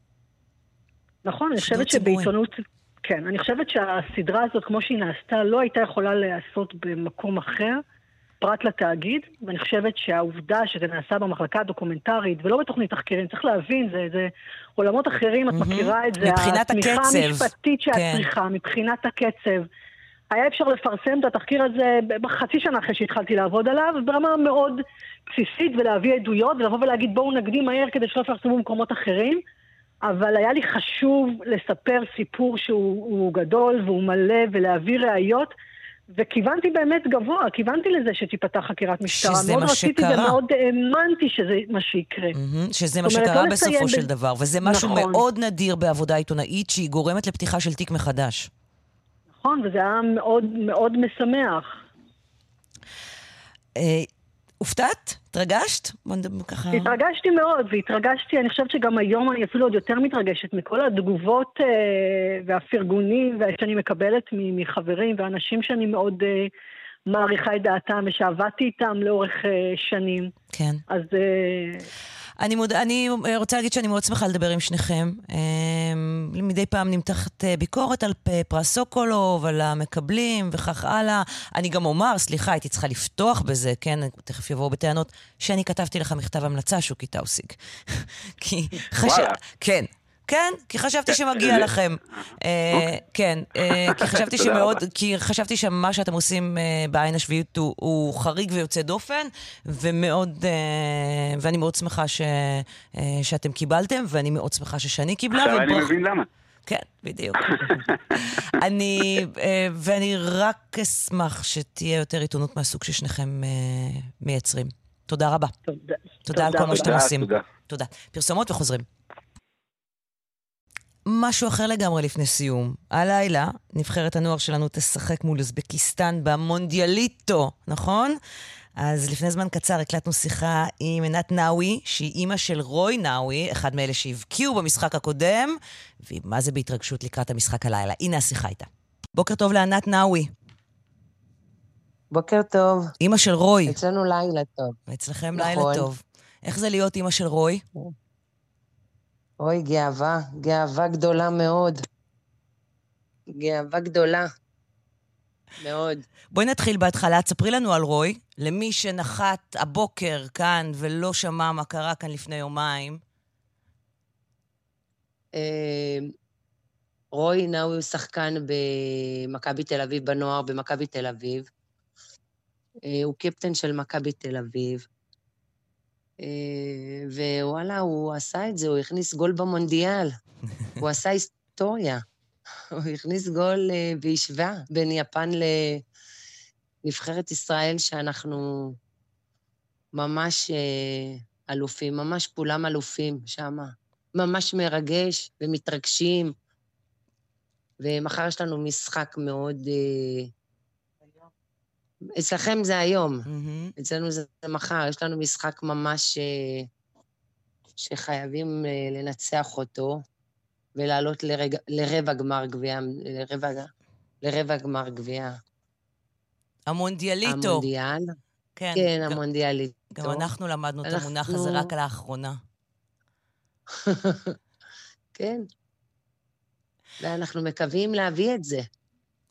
נכון, אני חושבת שבעיתונות... כן, אני חושבת שהסדרה הזאת, כמו שהיא נעשתה, לא הייתה יכולה להיעשות במקום אחר, פרט לתאגיד, ואני חושבת שהעובדה שזה נעשה במחלקה הדוקומנטרית, ולא בתוכנית תחקירים, צריך להבין, זה, זה עולמות אחרים, את מכירה את זה, מבחינת הקצב. התמיכה המשפטית שאת כן. צריכה, מבחינת הקצב. היה אפשר לפרסם את התחקיר הזה בחצי שנה אחרי שהתחלתי לעבוד עליו, ברמה מאוד בסיסית, ולהביא עדויות, ולבוא ולהגיד בואו נקדים מהר כדי שלא יפרסמו במקומות אחרים. אבל היה לי חשוב לספר סיפור שהוא גדול והוא מלא ולהביא ראיות. וכיוונתי באמת גבוה, כיוונתי לזה שתיפתח חקירת משטרה. שזה מה שקרה. מאוד רציתי ומאוד האמנתי שזה מה שיקרה. Mm-hmm, שזה מה שקרה לא בסופו ב... של דבר, וזה משהו נכון. מאוד נדיר בעבודה עיתונאית, שהיא גורמת לפתיחה של תיק מחדש. נכון, וזה היה מאוד מאוד משמח. אה, הופתעת? התרגשת? בוא נדבר ככה... התרגשתי מאוד, והתרגשתי, אני חושבת שגם היום אני אפילו עוד יותר מתרגשת מכל התגובות אה, והפרגונים שאני מקבלת מחברים ואנשים שאני מאוד אה, מעריכה את דעתם ושעבדתי איתם לאורך uh, שנים. כן. אז... Uh, אני, מוד... אני רוצה להגיד שאני מאוד שמחה לדבר עם שניכם. מדי פעם נמתחת ביקורת על פרס סוקולוב, על המקבלים וכך הלאה. אני גם אומר, סליחה, הייתי צריכה לפתוח בזה, כן, תכף יבואו בטענות, שאני כתבתי לך מכתב המלצה, שוקי טאוסיק. כי חשב... כן. כן, כי חשבתי שמגיע לכם. אה, אוקיי. כן, אה, כי חשבתי שמאוד, כי חשבתי שמה שאתם עושים אה, בעין השביעית הוא חריג ויוצא דופן, ומאוד, ואני מאוד שמחה שאתם קיבלתם, ואני מאוד שמחה ששני קיבלה. עכשיו אני מבין למה. כן, בדיוק. אני, ואני רק אשמח שתהיה יותר עיתונות מהסוג ששניכם מייצרים. תודה רבה. תודה. תודה על כל מה שאתם עושים. תודה. תודה. פרסומות וחוזרים. משהו אחר לגמרי לפני סיום. הלילה, נבחרת הנוער שלנו תשחק מול אוזבקיסטן במונדיאליטו, נכון? אז לפני זמן קצר הקלטנו שיחה עם עינת נאווי, שהיא אימא של רוי נאווי, אחד מאלה שהבקיעו במשחק הקודם, והיא מה זה בהתרגשות לקראת המשחק הלילה. הנה השיחה איתה. בוקר טוב לענת נאווי. בוקר טוב. אימא של רוי. אצלנו לילה טוב. אצלכם נכון. לילה טוב. איך זה להיות אימא של רוי? אוי, גאווה, גאווה גדולה מאוד. גאווה גדולה. מאוד. בואי נתחיל בהתחלה. תספרי לנו על רוי, למי שנחת הבוקר כאן ולא שמע מה קרה כאן לפני יומיים. אה, רוי נאווי הוא שחקן במכבי תל אביב, בנוער במכבי תל אביב. אה, הוא קפטן של מכבי תל אביב. אה, ווואלה, הוא עשה את זה, הוא הכניס גול במונדיאל. הוא עשה היסטוריה. הוא הכניס גול אה, והשווה בין יפן לנבחרת ישראל, שאנחנו ממש אה, אלופים, ממש כולם אלופים שם. ממש מרגש ומתרגשים. ומחר יש לנו משחק מאוד... אצלכם זה היום, mm-hmm. אצלנו זה מחר. יש לנו משחק ממש אה, שחייבים אה, לנצח אותו ולעלות לרג... לרבע גמר גביע, לרבע, לרבע גמר גביע. המונדיאליטו. המונדיאל. כן, כן גם, המונדיאליטו. גם אנחנו למדנו אנחנו... את המונח הזה רק לאחרונה. כן. ואנחנו מקווים להביא את זה.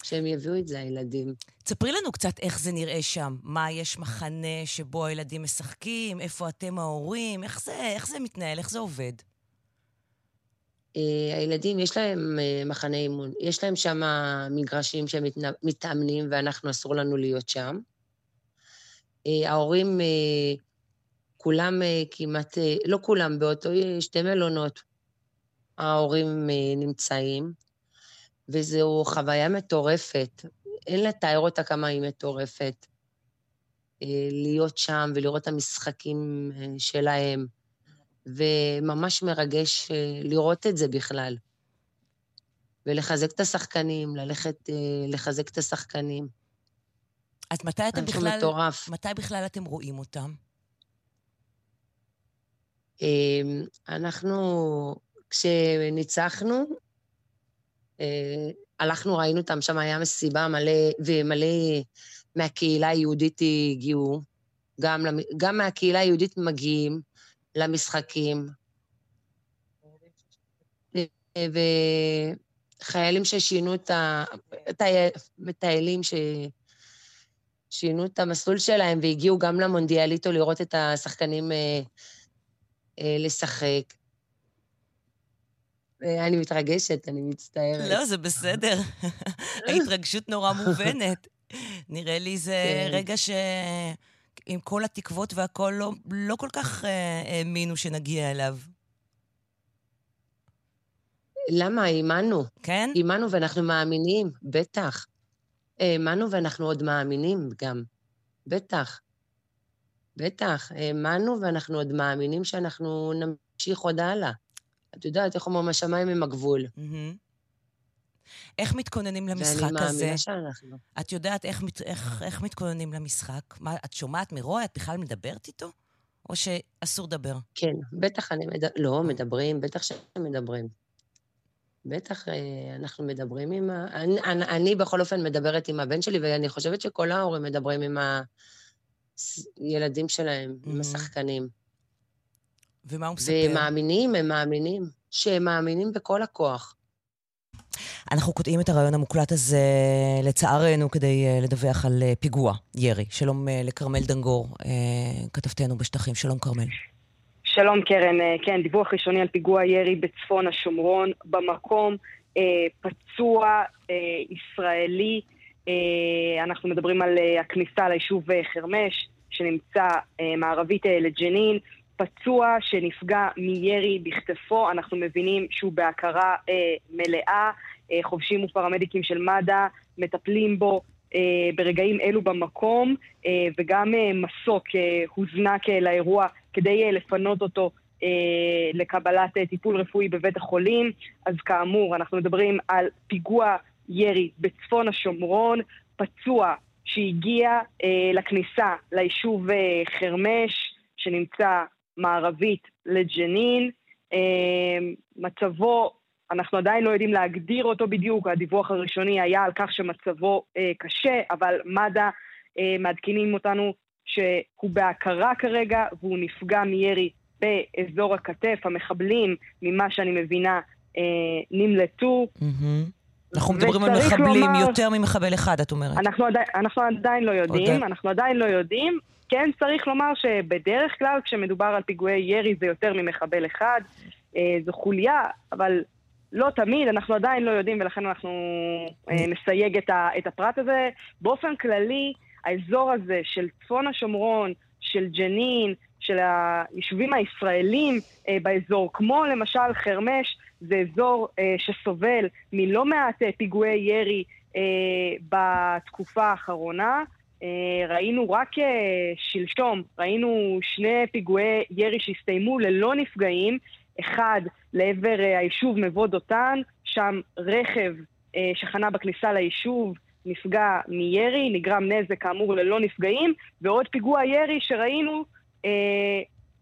שהם יביאו את זה, הילדים. תספרי לנו קצת איך זה נראה שם. מה, יש מחנה שבו הילדים משחקים? איפה אתם ההורים? איך זה, איך זה מתנהל? איך זה עובד? Uh, הילדים, יש להם uh, מחנה אימון. יש להם שם מגרשים שהם מתאמנים, ואנחנו, אסור לנו להיות שם. Uh, ההורים, כולם כמעט, לא כולם, באותו שתי מלונות ההורים נמצאים. וזו חוויה מטורפת. אין לתאר אותה כמה היא מטורפת. אה, להיות שם ולראות את המשחקים אה, שלהם, וממש מרגש אה, לראות את זה בכלל. ולחזק את השחקנים, ללכת לחזק את השחקנים. אז מתי אתם בכלל... מטורף. מתי בכלל אתם רואים אותם? אנחנו, כשניצחנו, הלכנו, ראינו אותם, שם היה מסיבה מלא, ומלא מהקהילה היהודית הגיעו. גם, גם מהקהילה היהודית מגיעים למשחקים. וחיילים ששינו את ה... מטיילים ששינו את המסלול שלהם והגיעו גם למונדיאליטו לראות את השחקנים אה, אה, לשחק. אני מתרגשת, אני מצטערת. לא, זה בסדר. ההתרגשות נורא מובנת. נראה לי זה כן. רגע ש... עם כל התקוות והכול לא, לא כל כך אה, האמינו שנגיע אליו. למה? האמנו. כן? האמנו ואנחנו מאמינים, בטח. האמנו ואנחנו עוד מאמינים גם. בטח. בטח. האמנו ואנחנו עוד מאמינים שאנחנו נמשיך עוד הלאה. את יודעת, איך אומרים, השמיים הם הגבול. איך מתכוננים למשחק הזה? ואני מאמינה שאנחנו. את יודעת איך, איך, איך מתכוננים למשחק? מה, את שומעת מרוי? את בכלל מדברת איתו? או שאסור לדבר? כן, בטח אני מדבר... לא, מדברים, בטח שמדברים. בטח, אה, אנחנו מדברים עם ה... אני, אני, אני בכל אופן מדברת עם הבן שלי, ואני חושבת שכל ההורים מדברים עם הילדים שלהם, עם השחקנים. ומה הוא מספר? והם מאמינים, הם מאמינים, שהם מאמינים בכל הכוח. אנחנו קוטעים את הרעיון המוקלט הזה, לצערנו, כדי אה, לדווח על אה, פיגוע ירי. שלום אה, לכרמל דנגור, כתבתנו בשטחים. שלום, כרמל. שלום, קרן. כן, דיווח ראשוני על פיגוע ירי בצפון השומרון. במקום פצוע ישראלי. אנחנו מדברים על הכניסה ליישוב חרמש, שנמצא מערבית לג'נין. פצוע שנפגע מירי בכתפו, אנחנו מבינים שהוא בהכרה אה, מלאה. אה, חובשים ופרמדיקים של מד"א מטפלים בו אה, ברגעים אלו במקום, אה, וגם אה, מסוק אה, הוזנק אה, לאירוע כדי אה, לפנות אותו אה, לקבלת אה, טיפול רפואי בבית החולים. אז כאמור, אנחנו מדברים על פיגוע ירי בצפון השומרון, פצוע שהגיע אה, לכניסה ליישוב אה, חרמש, שנמצא מערבית לג'נין. אה, מצבו, אנחנו עדיין לא יודעים להגדיר אותו בדיוק, הדיווח הראשוני היה על כך שמצבו אה, קשה, אבל מד"א אה, מעדכנים אותנו שהוא בהכרה כרגע והוא נפגע מירי באזור הכתף. המחבלים, ממה שאני מבינה, נמלטו. אנחנו מדברים על מחבלים, לומר, יותר ממחבל אחד, את אומרת. אנחנו, עדי, אנחנו עדיין לא יודעים, אנחנו עדיין לא יודעים. כן צריך לומר שבדרך כלל כשמדובר על פיגועי ירי זה יותר ממחבל אחד, אה, זו חוליה, אבל לא תמיד, אנחנו עדיין לא יודעים ולכן אנחנו אה, נסייג את, ה, את הפרט הזה. באופן כללי, האזור הזה של צפון השומרון, של ג'נין, של היישובים הישראלים אה, באזור, כמו למשל חרמש, זה אזור אה, שסובל מלא מעט אה, פיגועי ירי אה, בתקופה האחרונה. אה, ראינו רק אה, שלשום, ראינו שני פיגועי ירי שהסתיימו ללא נפגעים, אחד לעבר אה, היישוב מבוא דותן, שם רכב שחנה בכניסה ליישוב נפגע מירי, נגרם נזק כאמור ללא נפגעים, ועוד פיגוע ירי שראינו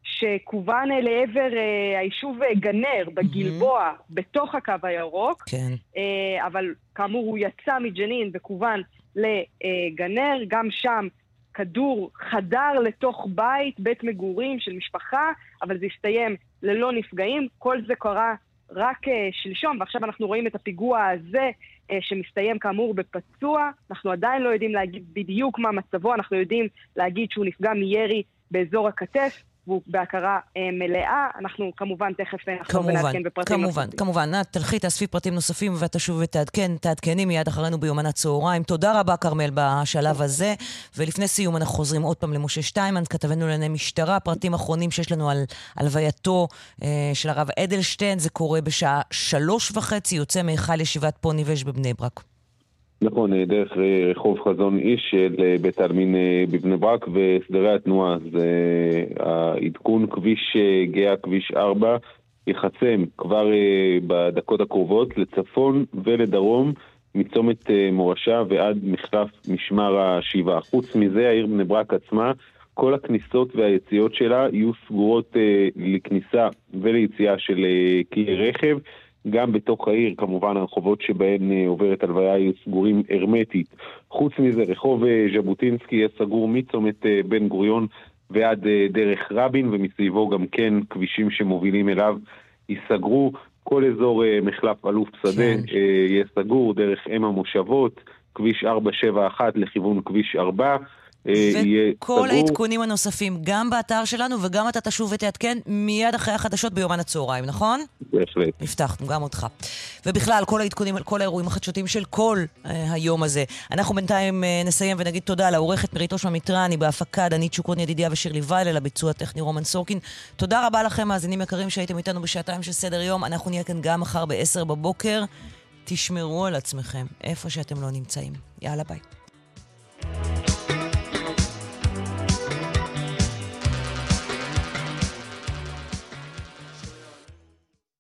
שכוון לעבר היישוב גנר בגלבוע, mm-hmm. בתוך הקו הירוק, כן. אבל כאמור הוא יצא מג'נין וכוון לגנר, גם שם כדור חדר לתוך בית, בית מגורים של משפחה, אבל זה הסתיים ללא נפגעים. כל זה קרה רק uh, שלשום, ועכשיו אנחנו רואים את הפיגוע הזה uh, שמסתיים כאמור בפצוע. אנחנו עדיין לא יודעים להגיד בדיוק מה מצבו, אנחנו יודעים להגיד שהוא נפגע מירי באזור הכתף. והוא בהכרה אה, מלאה. אנחנו כמובן תכף נחזור ונעדכן בפרטים כמובן, נוספים. כמובן, כמובן. תלכי, תאספי פרטים נוספים ואת תשוב ותעדכן, תעדכני מיד אחרינו ביומן הצהריים. תודה רבה, כרמל, בשלב הזה. ולפני סיום אנחנו חוזרים עוד פעם למשה שטיימן, כתבנו לענייני משטרה. פרטים אחרונים שיש לנו על הלווייתו אה, של הרב אדלשטיין. זה קורה בשעה שלוש וחצי, יוצא מהיכל ישיבת פוניבז' בבני ברק. נכון, אה, דרך אה, רחוב חזון איש של אה, בית העלמין בבני ברק והסדרי התנועה. זה העדכון כביש גאה, כביש 4, ייחסם כבר בדקות הקרובות לצפון ולדרום מצומת מורשה ועד מחלף משמר השבעה. חוץ מזה, העיר בני ברק עצמה, כל הכניסות והיציאות שלה יהיו סגורות לכניסה וליציאה של כלי רכב. גם בתוך העיר, כמובן הרחובות שבהן אה, עוברת הלוויה יהיו סגורים הרמטית. חוץ מזה, רחוב אה, ז'בוטינסקי יהיה סגור מצומת אה, בן גוריון ועד דרך רבין, ומסביבו גם כן כבישים שמובילים אליו ייסגרו. כל אזור מחלף אלוף שדה כן. יהיה סגור, דרך אם המושבות, כביש 471 לכיוון כביש 4. אה, יהיה סגור. וכל העדכונים הנוספים, גם באתר שלנו וגם אתה תשוב ותעדכן מיד אחרי החדשות ביומן הצהריים, נכון? בהחלט. הבטחנו, גם אותך. ובכלל, כל העדכונים על כל האירועים החדשותיים של כל uh, היום הזה. אנחנו בינתיים uh, נסיים ונגיד תודה לעורכת מירית אושמה מיטרני, בהפקה דנית שוקרון ידידיה ושירלי ויילל, הביצוע הטכני רומן סורקין. תודה רבה לכם, מאזינים יקרים, שהייתם איתנו בשעתיים של סדר יום. אנחנו נהיה כאן גם מחר ב-10 בבוקר. תשמרו על עצמכם, איפה שאתם לא נמצאים. יאללה ביי.